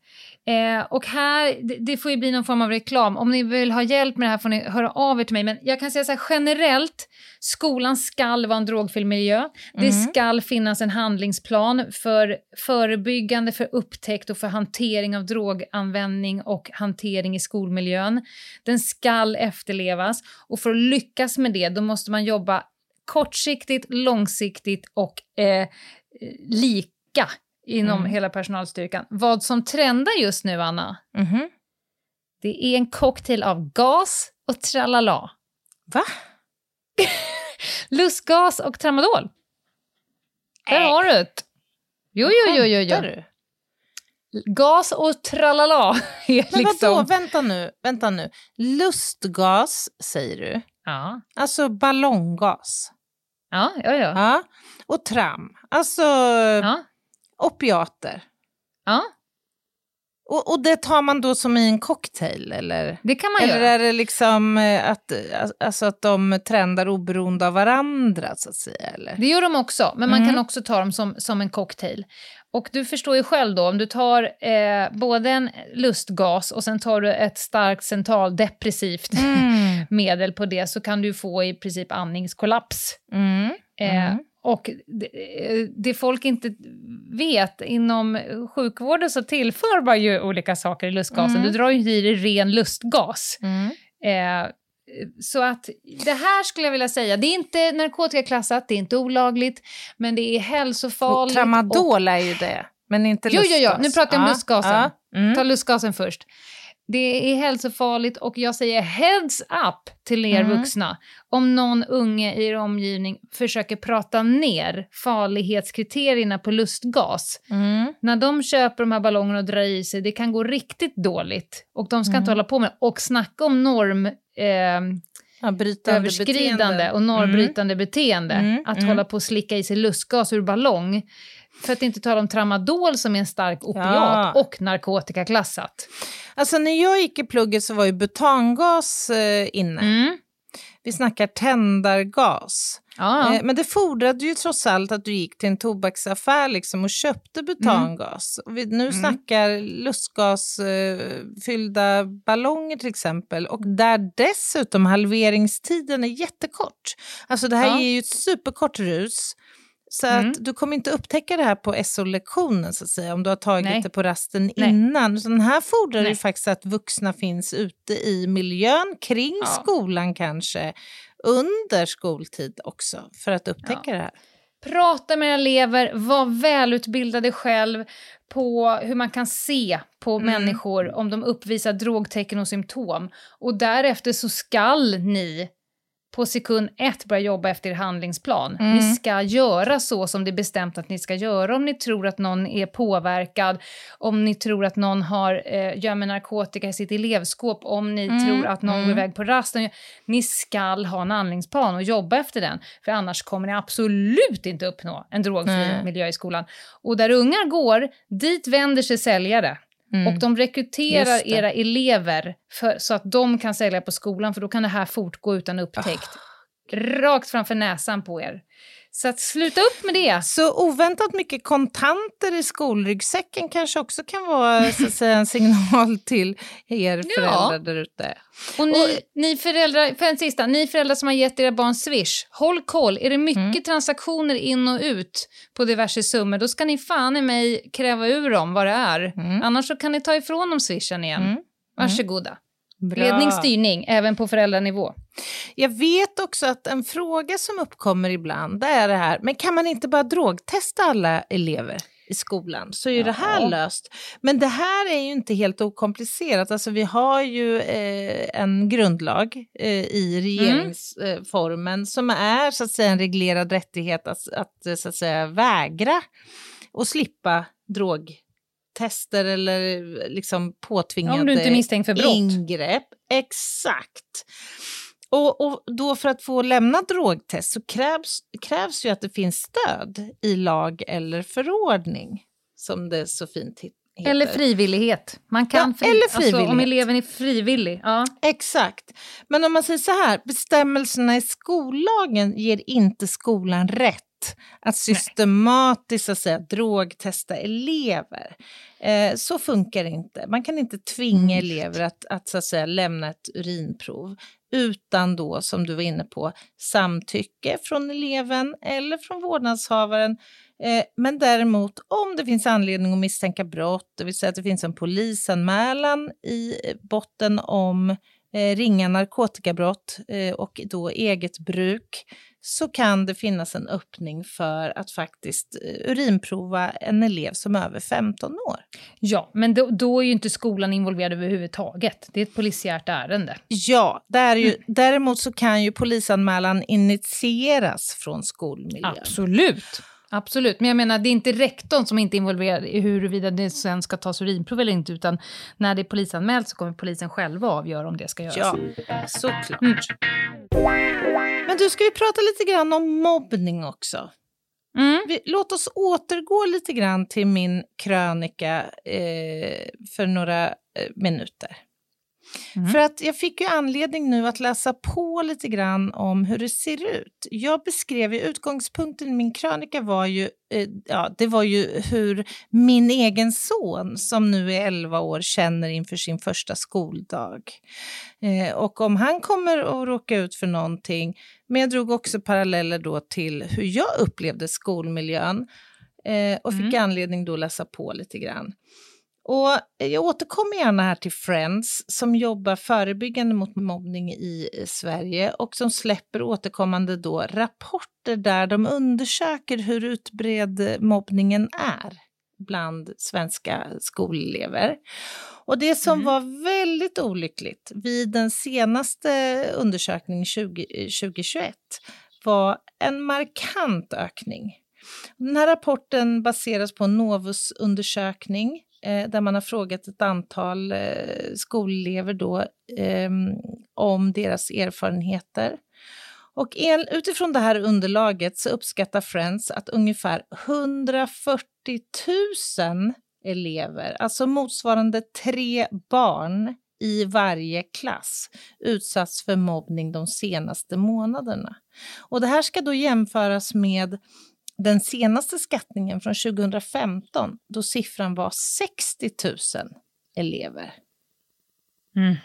Eh, och här, det, det får ju bli någon form av reklam. Om ni vill ha hjälp med det här får ni höra av er till mig. Men jag kan säga så här generellt, skolan skall vara en drogfri miljö. Det Mm. skall finnas en handlingsplan för förebyggande, för upptäckt och för hantering av droganvändning och hantering i skolmiljön. Den skall efterlevas och för att lyckas med det då måste man jobba kortsiktigt, långsiktigt och eh, lika inom Mm. hela personalstyrkan. Vad som trendar just nu, Anna, Mhm. det är en cocktail av gas och tralala. Va? Lustgas och tramadol. Där har du det. Jo, jo, jo, jo, jo. du? Gas och tralala är Men liksom... vadå, vänta nu, vänta nu. Lustgas säger du? Ja, Alltså ballonggas? ja, ja. ja. Ja. Och tram? Alltså ja. Opiater? ja. Och, och det tar man då som i en cocktail eller? Det kan man Eller göra. är det liksom eh, att, alltså att de trendar oberoende av varandra så att säga? Eller? Det gör de också, men man Mm. kan också ta dem som, som en cocktail. Och du förstår ju själv då, om du tar eh, både en lustgas och sen tar du ett starkt centraldepressivt Mm. medel på det så kan du få i princip andningskollaps. Mm. Eh, Mm. Och det, det folk inte vet, inom sjukvården så tillför man ju olika saker i lustgasen. Mm. Du drar ju i dig ren lustgas. Mm. Eh, så att det här skulle jag vilja säga, det är inte narkotikaklassat, det är inte olagligt, men det är Och hälsofarligt. tramadol är ju det, men inte Jo, lustgas. jo, jo, nu pratar jag om Ja, lustgasen. ja. Mm. Ta lustgasen först. Det är hälsofarligt och jag säger heads up till er Mm. vuxna. Om någon unge i er omgivning försöker prata ner farlighetskriterierna på lustgas. Mm. När de köper de här ballongerna och drar i sig, det kan gå riktigt dåligt. Och de ska Mm. inte hålla på med. Och snacka om norm... Eh, Ja, överskridande beteenden. och normbrytande beteende. Mm, Att mm. hålla på och slicka i sig lustgas ur ballong. För att inte tala om tramadol som är en stark opiat Ja. och narkotikaklassat. Alltså när jag gick i plugget så var ju butangas eh, inne. Mm. Vi snackar tändargas. Ja, Eh, men det fordrade ju trots allt att du gick till en tobaksaffär liksom och köpte butangas. Och vi nu Mm. snackar lustgasfyllda eh, ballonger till exempel. Och där dessutom halveringstiden är jättekort. Alltså det här Ja. ger ju ett superkort rus. Så att Mm. du kommer inte upptäcka det här på SO-lektionen så att säga, om du har tagit Nej. det på rasten Nej. innan. Så den här fordrar ju faktiskt att vuxna finns ute i miljön, kring Ja. skolan kanske, under skoltid också, för att upptäcka Ja. det här. Prata med elever, var välutbildade själv på hur man kan se på Mm. människor om de uppvisar drogtecken och symptom. Och därefter så skall ni på sekund ett börja jobba efter er handlingsplan. Mm. Ni ska göra så som det är bestämt att ni ska göra om ni tror att någon är påverkad, om ni tror att någon har, eh, gömmer narkotika i sitt elevskåp, om ni Mm, tror att någon mm. går iväg på rasten. Ni ska ha en handlingsplan och jobba efter den, för annars kommer ni absolut inte uppnå en drogfri miljö i skolan. Och där ungar går, dit vänder sig säljare. Mm. Och de rekryterar era elever för, så att de kan sälja på skolan, för då kan det här fortgå utan upptäckt. Ah. Rakt framför näsan på er. Så att sluta upp med det. Så oväntat mycket kontanter i skolryggsäcken kanske också kan vara så att säga, en signal till er Ja. föräldrar där ute. Och ni, ni föräldrar, för en sista, ni föräldrar som har gett era barn Swish, håll koll. Är det mycket Mm. transaktioner in och ut på diverse summor, då ska ni fan i mig kräva ur dem vad det är. Mm. Annars så kan ni ta ifrån dem swishen igen. Mm. Varsågoda. Bra. Ledning, styrning, även på föräldranivå. Jag vet också att en fråga som uppkommer ibland det är det här, men kan man inte bara drogtesta alla elever i skolan så är ju det här löst. Men det här är ju inte helt okomplicerat. Alltså vi har ju eh, en grundlag eh, i regeringsformen som är så att säga en reglerad rättighet att, att så att säga vägra och slippa drogtester eller liksom påtvingade Om du inte är misstänkt för brott. ingrepp. Exakt. Och, och då för att få lämna drogtest så krävs, krävs ju att det finns stöd i lag eller förordning, som det så fint heter. Eller frivillighet. Man kan Ja, eller Alltså, om frivillighet. eleven är frivillig. Ja. Exakt. Men om man säger så här, bestämmelserna i skollagen ger inte skolan rätt att systematiskt att säga, drogtesta elever. Eh, så funkar det inte. Man kan inte tvinga Mm. elever att, att, så att säga, lämna ett urinprov utan då, som du var inne på, samtycke från eleven eller från vårdnadshavaren. Eh, men däremot om det finns anledning att misstänka brott, det vill säga att det finns en polisanmälan i botten om eh, ringa narkotikabrott eh, och då eget bruk, så kan det finnas en öppning för att faktiskt eh, urinprova en elev som är över 15 år. Ja, men då, då är ju inte skolan involverad överhuvudtaget. Det är ett polisiärt ärende. Ja, det är ju, däremot så kan ju polisanmälan initieras från skolmiljön. Absolut. Absolut, men jag menar det är inte rektorn som inte är involverad i huruvida det sen ska tas urinprov eller inte, utan när det är polisanmält så kommer polisen själva avgöra om det ska göras. Ja, såklart. Mm. Men du, ska vi prata lite grann om mobbning också? Mm. Vi, låt oss återgå lite grann till min krönika eh, för några eh, minuter. Mm. För att jag fick ju anledning nu att läsa på lite grann om hur det ser ut. Jag beskrev ju, utgångspunkten i min krönika var ju, eh, ja, det var ju hur min egen son, som nu är 11 år, känner inför sin första skoldag. Eh, och om han kommer att råka ut för någonting, men jag drog också paralleller då till hur jag upplevde skolmiljön eh, och fick Mm. anledning då att läsa på lite grann. Och jag återkommer gärna här till Friends som jobbar förebyggande mot mobbning i eh, Sverige och som släpper återkommande då rapporter där de undersöker hur utbredd eh, mobbningen är bland svenska skolelever. Och det som Mhm. var väldigt olyckligt vid den senaste undersökningen 20, eh, 2021 var en markant ökning. Den här rapporten baseras på en Novus-undersökning eh, där man har frågat ett antal eh, skolelever då, eh, om deras erfarenheter. Och en, utifrån det här underlaget så uppskattar Friends att ungefär 140 000 elever, alltså motsvarande tre barn i varje klass, utsatts för mobbning de senaste månaderna. Och det här ska då jämföras med den senaste skattningen från 2015 då siffran var 60 000 elever. Mm.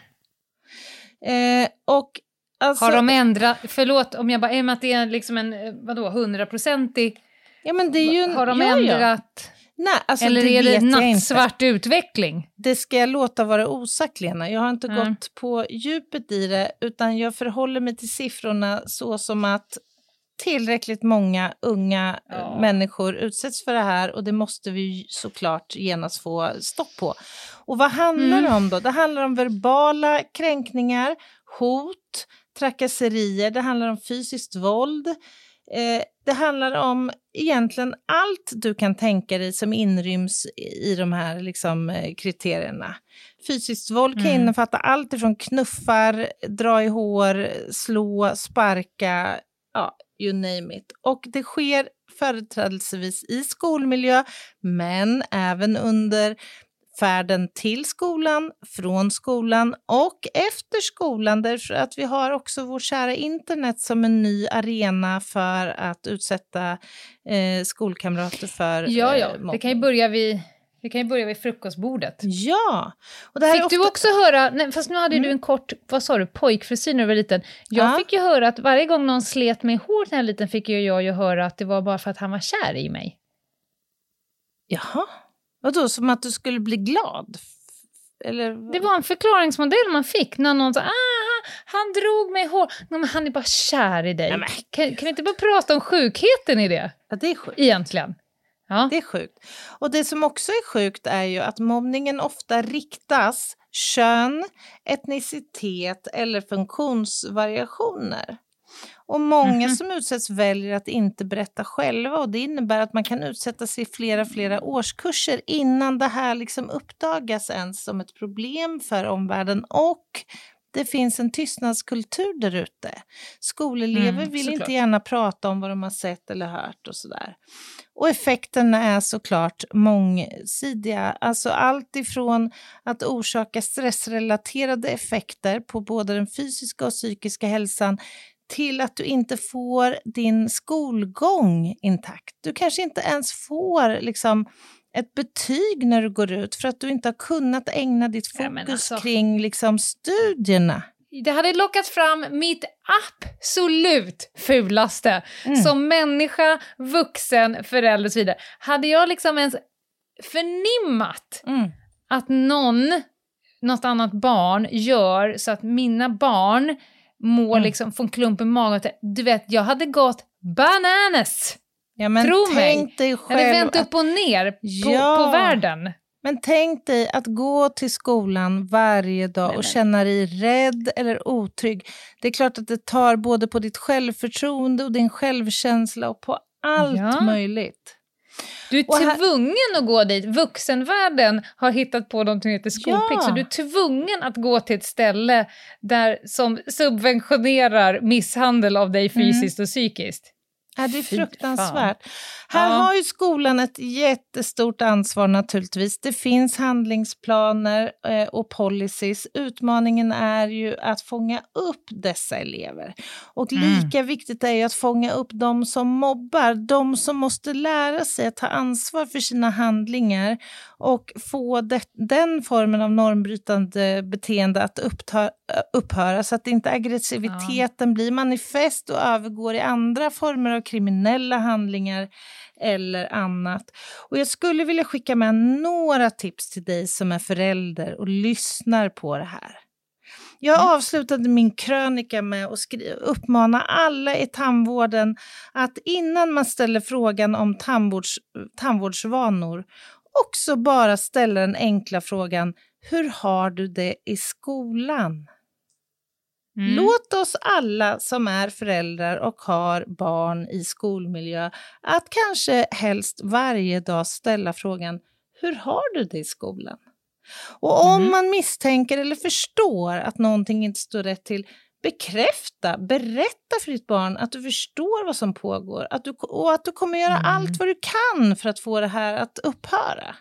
Eh, och alltså, Har de ändrat, förlåt om jag bara, i och med att det är liksom en, eh, vadå, hundraprocentig, ja, men det är ju en, har de ja, ja. ändrat, Nej, alltså, eller det är det nattsvart utveckling? Det ska jag låta vara osagt, Lena. Jag har inte Mm. gått på djupet i det, utan jag förhåller mig till siffrorna så som att tillräckligt många unga eh, Ja. människor utsätts för det här och det måste vi såklart genast få stopp på. Och vad handlar det Mm. om då? Det handlar om verbala kränkningar, hot, trakasserier, det handlar om fysiskt våld. Eh, det handlar om egentligen allt du kan tänka dig som inryms i de här liksom, eh, kriterierna. Fysiskt våld kan Mm. innefatta allt ifrån knuffar, dra i hår, slå, sparka, ja, you name it. Och det sker företrädelsevis i skolmiljö, men även under färden till skolan, från skolan och efter skolan. Därför att vi har också vårt kära internet som en ny arena för att utsätta eh, skolkamrater för Ja, ja, eh, det kan ju börja vid, det kan ju börja vid frukostbordet. Ja! Och det här är Fick ofta... du också höra, nej, fast nu hade Mm. du en kort, vad sa du, pojkfrisyr när du var liten. Jag Ja. fick ju höra att varje gång någon slet mig i håret när jag var liten fick ju jag ju höra att det var bara för att han var kär i mig. Jaha. Vadå, som att du skulle bli glad? Eller? Det var en förklaringsmodell man fick när någon sa ah, han drog mig i hår. Nej, men han är bara kär i dig. Nej, kan, kan vi inte bara prata om sjukheten i det Ja, det är sjukt. egentligen? Ja. Det är sjukt. Och det som också är sjukt är ju att mobbningen ofta riktas kön, etnicitet eller funktionsvariationer. Och många Mhm. som utsätts väljer att inte berätta själva och det innebär att man kan utsätta sig i flera, flera årskurser innan det här liksom uppdagas ens som ett problem för omvärlden och det finns en tystnadskultur där ute. Skolelever Mm, vill såklart. inte gärna prata om vad de har sett eller hört och sådär. Och effekterna är såklart mångsidiga. Alltså allt ifrån att orsaka stressrelaterade effekter på både den fysiska och psykiska hälsan till att du inte får din skolgång intakt. Du kanske inte ens får liksom, ett betyg när du går ut för att du inte har kunnat ägna ditt fokus alltså. kring liksom, studierna. Det hade lockat fram mitt absolut fulaste Mm. som människa, vuxen, förälder och så vidare. Hade jag liksom ens förnimmat Mm. att någon, något annat barn gör så att mina barn mår Mm. liksom, får en klump i magen. Du vet, jag hade gått bananas. Ja, men Tro mig, tänk dig Jag hade själv vänt att upp och ner på, Ja. på världen. Men tänk dig att gå till skolan varje dag och känna dig rädd eller otrygg. Det är klart att det tar både på ditt självförtroende och din självkänsla och på allt Ja. möjligt. Du är här- tvungen att gå dit. Vuxenvärlden har hittat på något som heter skolplikt, Ja. så du är tvungen att gå till ett ställe där, som subventionerar misshandel av dig fysiskt och psykiskt. Ja, det är fruktansvärt. Här Ja. har ju skolan ett jättestort ansvar naturligtvis. Det finns handlingsplaner eh, och policies. Utmaningen är ju att fånga upp dessa elever. Och Mm. lika viktigt är ju att fånga upp de som mobbar, de som måste lära sig att ta ansvar för sina handlingar och få det, den formen av normbrytande beteende att uppta, upphöra så att inte aggressiviteten blir manifest och övergår i andra former av kriminella handlingar eller annat. Och jag skulle vilja skicka med några tips till dig som är förälder och lyssnar på det här. Jag avslutade min krönika med att uppmana alla i tandvården att innan man ställer frågan om tandvårds, tandvårdsvanor också bara ställa den enkla frågan Hur har du det i skolan? Mm. Låt oss alla som är föräldrar och har barn i skolmiljö att kanske helst varje dag ställa frågan Hur har du det i skolan? Och om Mm. man misstänker eller förstår att någonting inte står rätt till bekräfta, berätta för ditt barn att du förstår vad som pågår att du, och att du kommer göra Mm. allt vad du kan för att få det här att upphöra.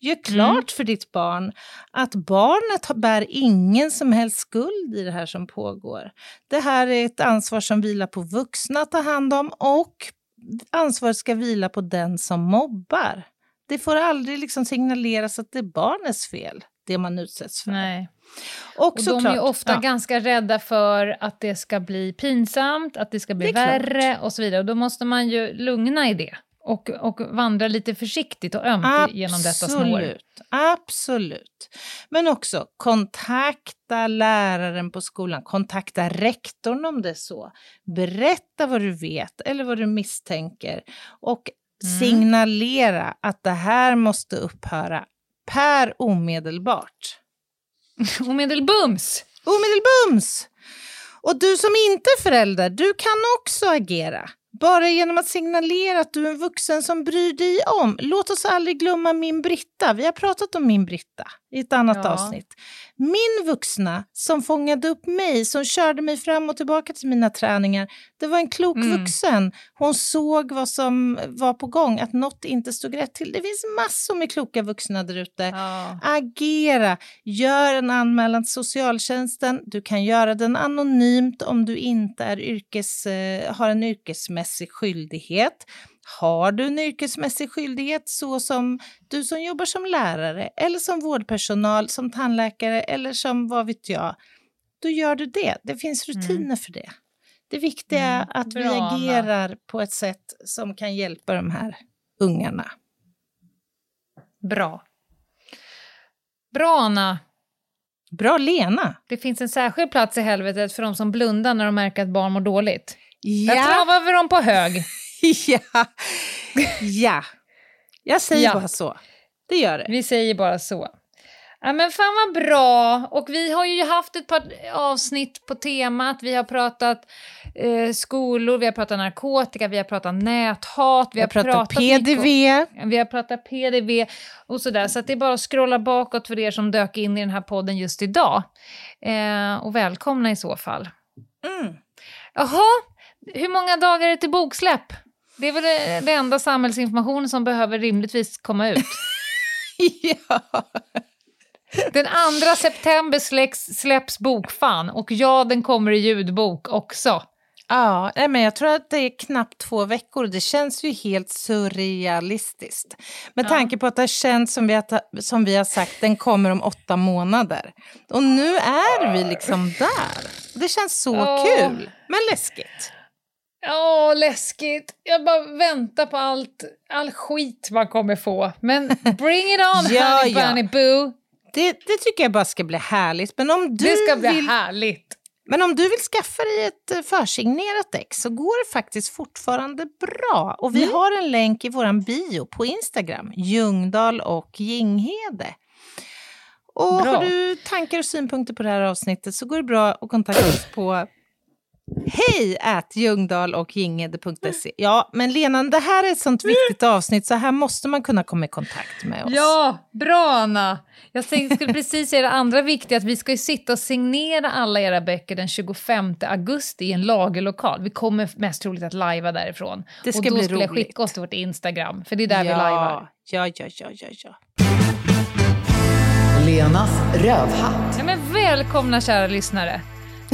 Gör klart för ditt barn att barnet bär ingen som helst skuld i det här som pågår. Det här är ett ansvar som vilar på vuxna att ta hand om och ansvaret ska vila på den som mobbar. Det får aldrig liksom signaleras att det är barnets fel, det man utsätts för. Nej. Och, Och de är ofta ja, ganska rädda för att det ska bli pinsamt, att det ska bli Det är klart. värre och så vidare. Och då måste man ju lugna i det och, och vandra lite försiktigt och ömt genom detta snår. Absolut, absolut. Men också kontakta läraren på skolan, kontakta rektorn om det är så. Berätta vad du vet eller vad du misstänker och Mm. signalera att det här måste upphöra per omedelbart. Omedelbums! Omedelbums! Och du som inte är förälder, du kan också agera. Bara genom att signalera att du är en vuxen som bryr dig om. Låt oss aldrig glömma min Britta. Vi har pratat om min Britta i ett annat Ja. avsnitt. Min vuxna som fångade upp mig, som körde mig fram och tillbaka till mina träningar. Det var en klok Mm. vuxen. Hon såg vad som var på gång, att något inte stod rätt till. Det finns massor med kloka vuxna där ute. Ja. Agera! Gör en anmälan till socialtjänsten. Du kan göra den anonymt om du inte är yrkes, eh, har en yrkesmässig skyldighet. Har du en yrkesmässig skyldighet så som du som jobbar som lärare eller som vårdpersonal, som tandläkare eller som vad vet jag, då gör du det. Det finns rutiner för det. Det viktiga är Mm. att vi Bra, Anna. agerar på ett sätt som kan hjälpa de här ungarna. Bra. Bra, Anna. Bra Lena! Det finns en särskild plats i helvetet för de som blundar när de märker att barn mår dåligt. Jag Ja! travar över dem på hög. ja. ja. Jag säger Ja. bara så. Det gör det. Vi säger bara så. Ja, men fan vad bra! Och vi har ju haft ett par avsnitt på temat. Vi har pratat eh, skolor, vi har pratat narkotika, vi har pratat näthat, vi har pratat mycket PDV. Vi har pratat PDV och sådär. Så att det är bara att scrolla bakåt för er som dök in i den här podden just idag. Eh, och välkomna i så fall. Mm. Jaha, hur många dagar är det till boksläpp? Det är väl det, det enda samhällsinformationen som behöver rimligtvis komma ut. ja. Den 2 september släcks, släpps Bokfan och ja, den kommer i ljudbok också. Ja, men jag tror att det är knappt två veckor. Det känns ju helt surrealistiskt. Med Ja. tanke på att det har känts som vi har, som vi har sagt, den kommer om åtta månader. Och nu är vi liksom där. Det känns så Åh. kul, men läskigt. Åh, läskigt. Jag bara väntar på allt, all skit man kommer få. Men bring it on, Ja, honey ja. bunny boo. Det, det tycker jag bara ska bli härligt. Men om du Det ska bli vill härligt. Men om du vill skaffa dig ett eh, försignerat ex så går det faktiskt fortfarande bra. Och vi har en länk i vår bio på Instagram, Ljungdahl och Ginghede. Och Bra. har du tankar och synpunkter på det här avsnittet så går det bra att kontakta oss på hej at ljungdahl och ginghede.se. Ja, men Lena, det här är ett sånt viktigt avsnitt så här måste man kunna komma i kontakt med oss. Ja, bra Anna! Jag skulle precis säga det andra viktiga, att vi ska ju sitta och signera alla era böcker den 25 augusti i en lagerlokal. Vi kommer mest troligt att lajva därifrån. Det ska och då bli skulle jag roligt. skicka oss till vårt Instagram, för det är där vi lajvar. Ja, ja, ja, ja, ja. Lenas rövhatt. Ja, men välkomna kära lyssnare.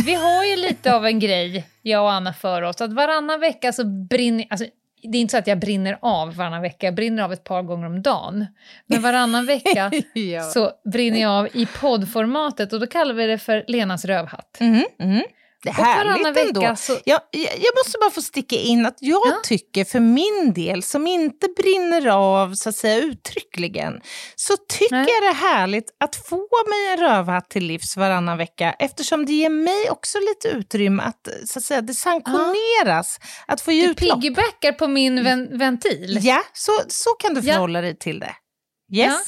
Vi har ju lite av en grej, jag och Anna, för oss. Att varannan vecka så brinner... Alltså, det är inte så att jag brinner av varannan vecka, jag brinner av ett par gånger om dagen. Men varannan vecka Ja. så brinner jag av i poddformatet och då kallar vi det för Lenas rövhatt. Mhm, mhm. Härligt ändå. vecka så- Jag, jag, måste bara få sticka in att jag Ja. tycker för min del, som inte brinner av så att säga uttryckligen, så tycker Nej. jag det är härligt att få mig en rövhatt till livs varannan vecka eftersom det ger mig också lite utrymme att, så att säga, det sanktioneras att få ge Du utlopp. piggybackar på min ven- ventil. Ja, så, så kan du Ja. förhålla dig till det. Yes? Ja,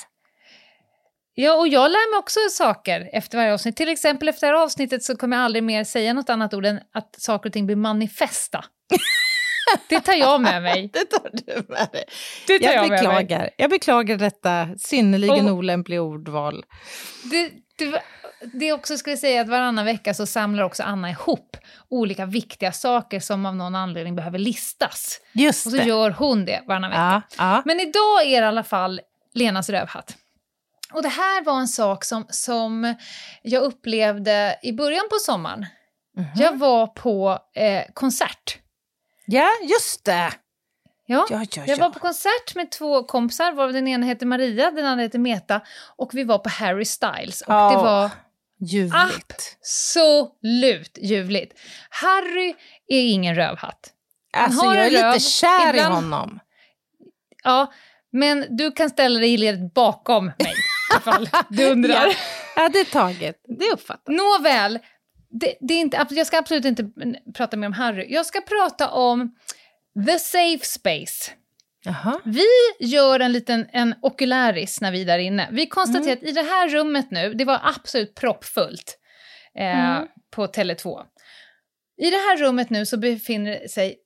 och jag lär mig också saker efter varje avsnitt. Till exempel efter det här avsnittet så kommer jag aldrig mer säga något annat ord än att saker och ting blir manifesta. Det tar jag med mig. Det tar du med dig. Det tar Jag, jag med mig. beklagar. jag beklagar detta synnerligen Och- olämpliga ordval. Det, det, det är också ska jag säga att varannan vecka så samlar också Anna ihop olika viktiga saker som av någon anledning behöver listas. Just Och så det. gör hon det varannan vecka. Ja, ja. Men idag är det i alla fall Lenas rövhatt. Och det här var en sak som, som jag upplevde i början på sommaren. Mhm. Jag var på eh, konsert. ja, just det. Ja, Ja, ja, Jag ja. var på konsert med två kompisar, varav den ena heter Maria, den andra heter Meta. Och vi var på Harry Styles. Och det Åh. var Ljuvligt. absolut ljuvligt. Harry är ingen rövhatt. Alltså, jag är en lite röv, kär i ibland- honom. Ja, men du kan ställa dig i ledet bakom mig, ifall du undrar. Ja. ja, det är taget. Det uppfattar Nåväl, det, det är inte, jag ska absolut inte prata mer om Harry. Jag ska prata om The Safe Space. Jaha. Vi gör en liten en okuläris när vi är där inne. Vi konstaterar Mm. att i det här rummet nu, det var absolut proppfullt eh, Mm. på Tele2. I det här rummet nu så befinner sig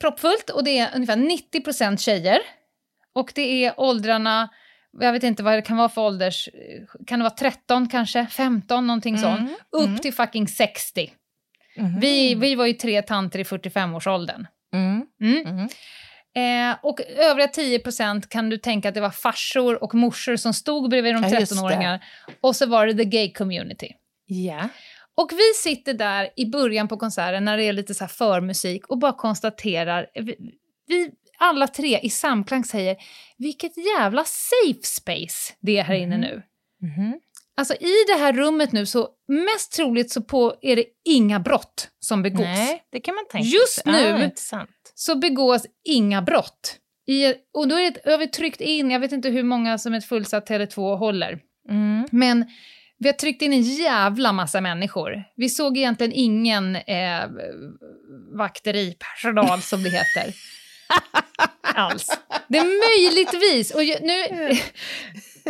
proppfullt och det är ungefär 90% tjejer. Och det är åldrarna, jag vet inte vad det kan vara för ålders, kan det vara 13 kanske, 15 någonting Mm, sånt, upp till fucking 60. Mhm. Vi, vi var ju tre tanter i 45-årsåldern. Mm. Mm. Mm. Eh, och övriga 10% kan du tänka att det var farsor och morsor som stod bredvid de Ja, just 13-åringar. Och så var det the gay community. Ja. Och vi sitter där i början på konserten när det är lite så förmusik och bara konstaterar, vi, vi alla tre i samklang säger vilket jävla safe space det är här inne nu. Mhm. Alltså i det här rummet nu så mest troligt så på är det inga brott som begås. Nej, det kan man tänka Just sig. nu- intressant. så begås inga brott. I, och då är det, har vi tryckt in, jag vet inte hur många som ett fullsatt Tele2 håller, Mm. men vi har tryckt in en jävla massa människor. Vi såg egentligen ingen eh, vakteripersonal, som det heter. Alls. Det är möjligtvis, och nu,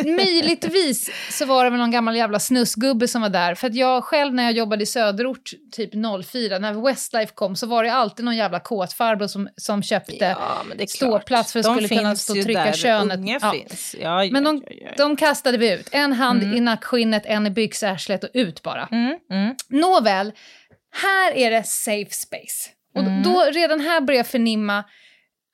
möjligtvis så var det väl någon gammal jävla snusgubbe som var där. För att jag själv när jag jobbade i söderort, typ 04, när Westlife kom så var det alltid någon jävla kåtfarbror som, som köpte Ja, ståplats för att De skulle kunna stå och trycka där könet. Ja. Ja, Men de, de kastade vi ut. En hand Mm. i nackskinnet, en i byxarslet och ut bara. Mm, mm. Nåväl, här är det safe space. Och Mm. då redan här börjar jag förnimma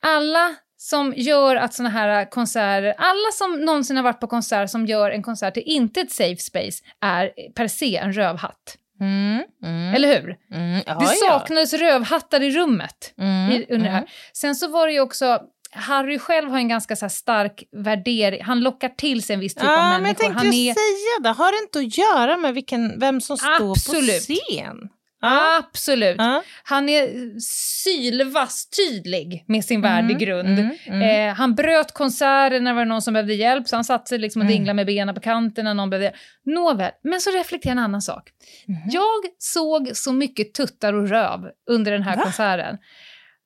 alla som gör att såna här konserter, alla som någonsin har varit på konsert som gör en konsert till inte ett safe space är per se en rövhatt. Mm, mm, Eller hur? mm, ja, det ja. saknades rövhattar i rummet Mm, i, under det här. mm. Sen så var det ju också, Harry själv har en ganska så stark värdering, han lockar till sig en viss typ av Ja, människor. men jag tänkte han ju säga det. Har det inte att göra med vilken, vem som står Absolut. på scen? Absolut. Ja. Han är sylvass tydlig med sin värdegrund. mm, mm. Eh, han bröt konserter när det var någon som behövde hjälp, så han satte sig liksom och Mm. dinglade med benen på kanten när någon behövde hjälp. Nåväl, men så reflekterar jag en annan sak. Mhm. Jag såg så mycket tuttar och röv under den här Va? konserten.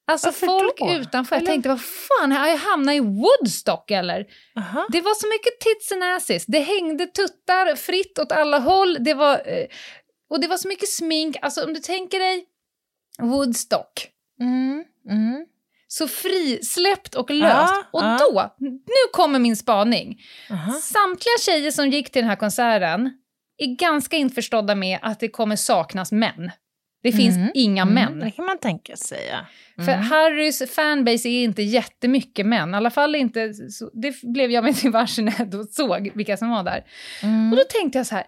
Alltså Varför folk då? utanför, jag Eller- tänkte vad fan, har jag hamnat i Woodstock eller? Aha. Det var så mycket tits and asses. Det hängde tuttar fritt åt alla håll. Det var, eh, och det var så mycket smink. Alltså om du tänker dig Woodstock. Mm, mm. Så frisläppt och löst. Ja, och ja. då, nu kommer min spaning. Aha. Samtliga tjejer som gick till den här konserten är ganska införstådda med att det kommer saknas män. Det finns Mm, inga Mm, män. det kan man tänka sig, ja. För Mm. Harrys fanbase är inte jättemycket män. I alla fall inte... Så, det blev jag mig till varse när jag såg vilka som var där. Mm. Och då tänkte jag så här,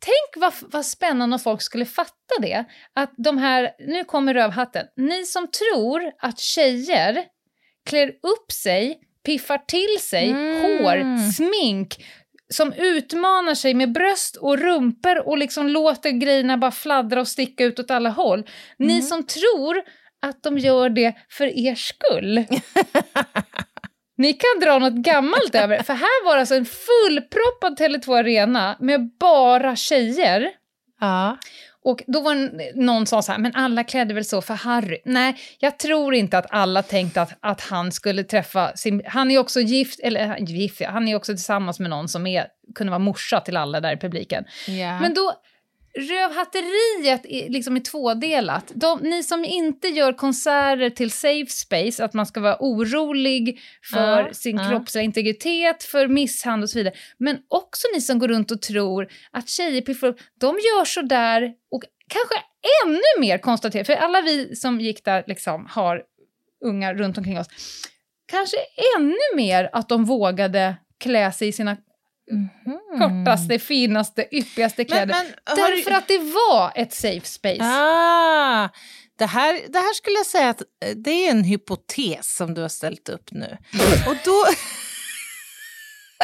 tänk vad, vad spännande om folk skulle fatta det. Att de här, nu kommer rövhatten, ni som tror att tjejer klär upp sig, piffar till sig Mm. hår, smink, som utmanar sig med bröst och rumpor och liksom låter grejerna bara fladdra och sticka ut åt alla håll. Ni Mm. som tror att de gör det för er skull. Ni kan dra något gammalt över för här var alltså en fullproppad Tele2 Arena med bara tjejer. Ja. Och då var det någon som sa så här, men alla klädde väl så för Harry? Nej, jag tror inte att alla tänkte att, att han skulle träffa sin... Han är också gift, eller gift, han är också tillsammans med någon som är, kunde vara morsa till alla där i publiken. Ja. Men då, rövhatteriet är liksom är tvådelat. De, ni som inte gör konserter till safe space, att man ska vara orolig för Ja, sin ja. kroppsliga integritet, för misshandel och så vidare. Men också ni som går runt och tror att tjejer piffar de gör så där och kanske ännu mer konstaterar, för alla vi som gick där liksom har unga runt omkring oss, kanske ännu mer att de vågade klä sig i sina kortaste, finaste, yppigaste kläder. Mm. men har Därför du- att det var ett safe space. Ah, det, här, det här skulle jag säga att eh, det är en hypotes som du har ställt upp nu. Och då...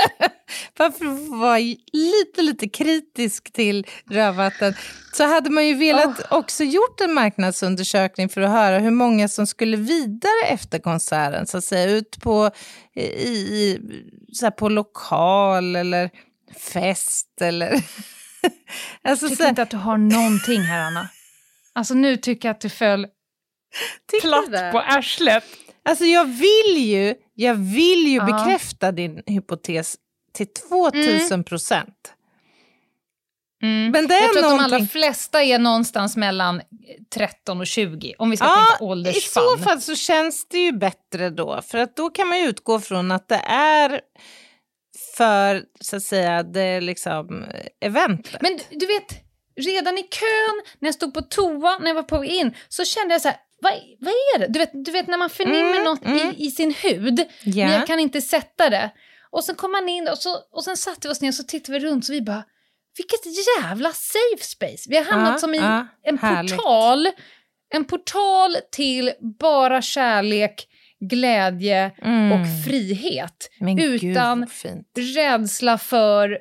Varför vara lite, lite kritisk till rödvatten så hade man ju velat också gjort en marknadsundersökning för att höra hur många som skulle vidare efter konserten, så att säga, ut på, i, i, så på lokal eller fest eller... alltså, så tycker inte att du har någonting här, Anna. Alltså nu tycker jag att du föll tycker du platt det? på arslet. Alltså jag vill ju, jag vill ju Ja. bekräfta din hypotes till 2000 procent. Mm. Men det är Jag tror att de allra någonting... flesta är någonstans mellan 13 och 20, om vi ska Ja, tänka I åldersspann. så fall så känns det ju bättre då, för att då kan man ju utgå från att det är för, så att säga, det liksom eventet. Men du- du vet, redan i kön, när jag stod på toa, när jag var på in, så kände jag så här, vad, vad är det? Du vet, du vet när man förnimmer Mm, något mm. i, i sin hud, Ja. men jag kan inte sätta det. Och sen kom man in och, så, och sen satte vi oss ner och så tittade vi runt och vi bara, vilket jävla safe space. Vi har hamnat Ja, som i ja, en härligt. portal, en portal till bara kärlek, glädje Mm. och frihet. Men gud, utan fint. rädsla för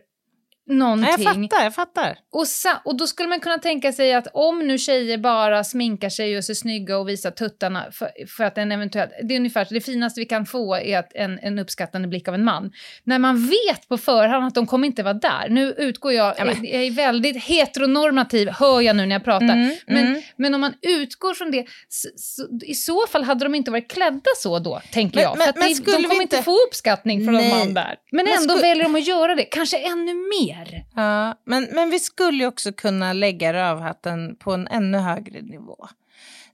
Nej, någonting. jag fattar, jag fattar. Och, och då skulle man kunna tänka sig att om nu tjejer bara sminkar sig och ser snygga och visar tuttarna för, för att en eventuellt... Det är ungefär det finaste vi kan få är att en, en uppskattande blick av en man. När man vet på förhand att de kommer inte vara där. Nu utgår jag... Ja, Jag är väldigt heteronormativ, hör jag nu när jag pratar. Mm, men, mm. men om man utgår från det, så, så, i så fall hade de inte varit klädda så då, tänker Men- jag. men- för att men det, skulle de kommer inte få uppskattning från Nej. en man där. Men, Men ändå väljer de att göra det, kanske ännu mer. Ja, men, men vi skulle ju också kunna lägga rövhatten på en ännu högre nivå.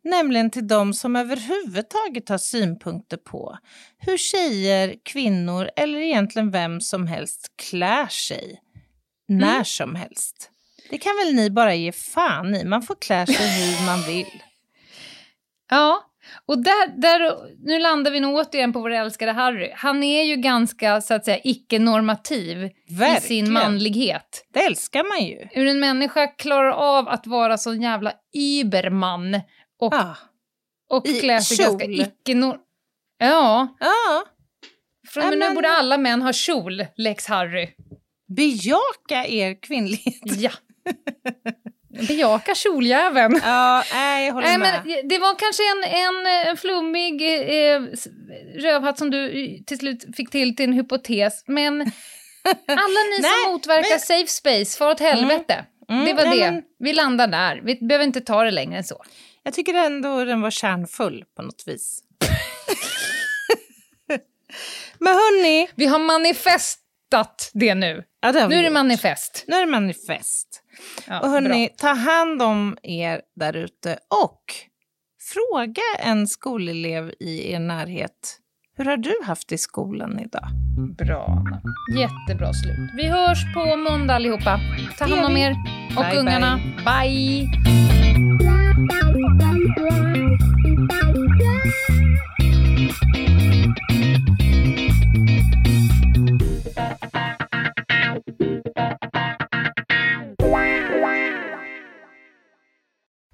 Nämligen till de som överhuvudtaget har synpunkter på hur tjejer, kvinnor eller egentligen vem som helst klär sig när Mm. som helst. Det kan väl ni bara ge fan i, man får klä sig hur man vill. Ja, Och där, där, nu landar vi nog återigen på vår älskade Harry. Han är ju ganska, så att säga, icke-normativ i sin manlighet. Det älskar man ju. Hur en människa klarar av att vara sån jävla überman och, Ah. och I klä sig ganska kjol. icke-nor... Ja, Ja, från Ja, och med nu men- borde alla män ha kjol, Lex Harry. bejaka er kvinnlighet. Ja. Bejaka kjoljäveln. Ja, nej, jag håller Nej, med. men det var kanske en, en, en flummig eh, rövhatt som du eh, till slut fick till till en hypotes. Men alla ni Nej, som motverkar men- safe space, far åt helvete. Mm, det var nej, det. men- Vi landar där. Vi behöver inte ta det längre än så. Jag tycker ändå den var kärnfull på något vis. men hörni, Vi har manifestat det nu. ja, det Nu är det manifest. nu är det manifest. Ja, och hörni, bra. ta hand om er där ute och fråga en skolelev i er närhet. Hur har du haft i skolan idag? Bra, Anna. Jättebra slut. Vi hörs på måndag allihopa. Ta hand om er och Bye, ungarna. bye.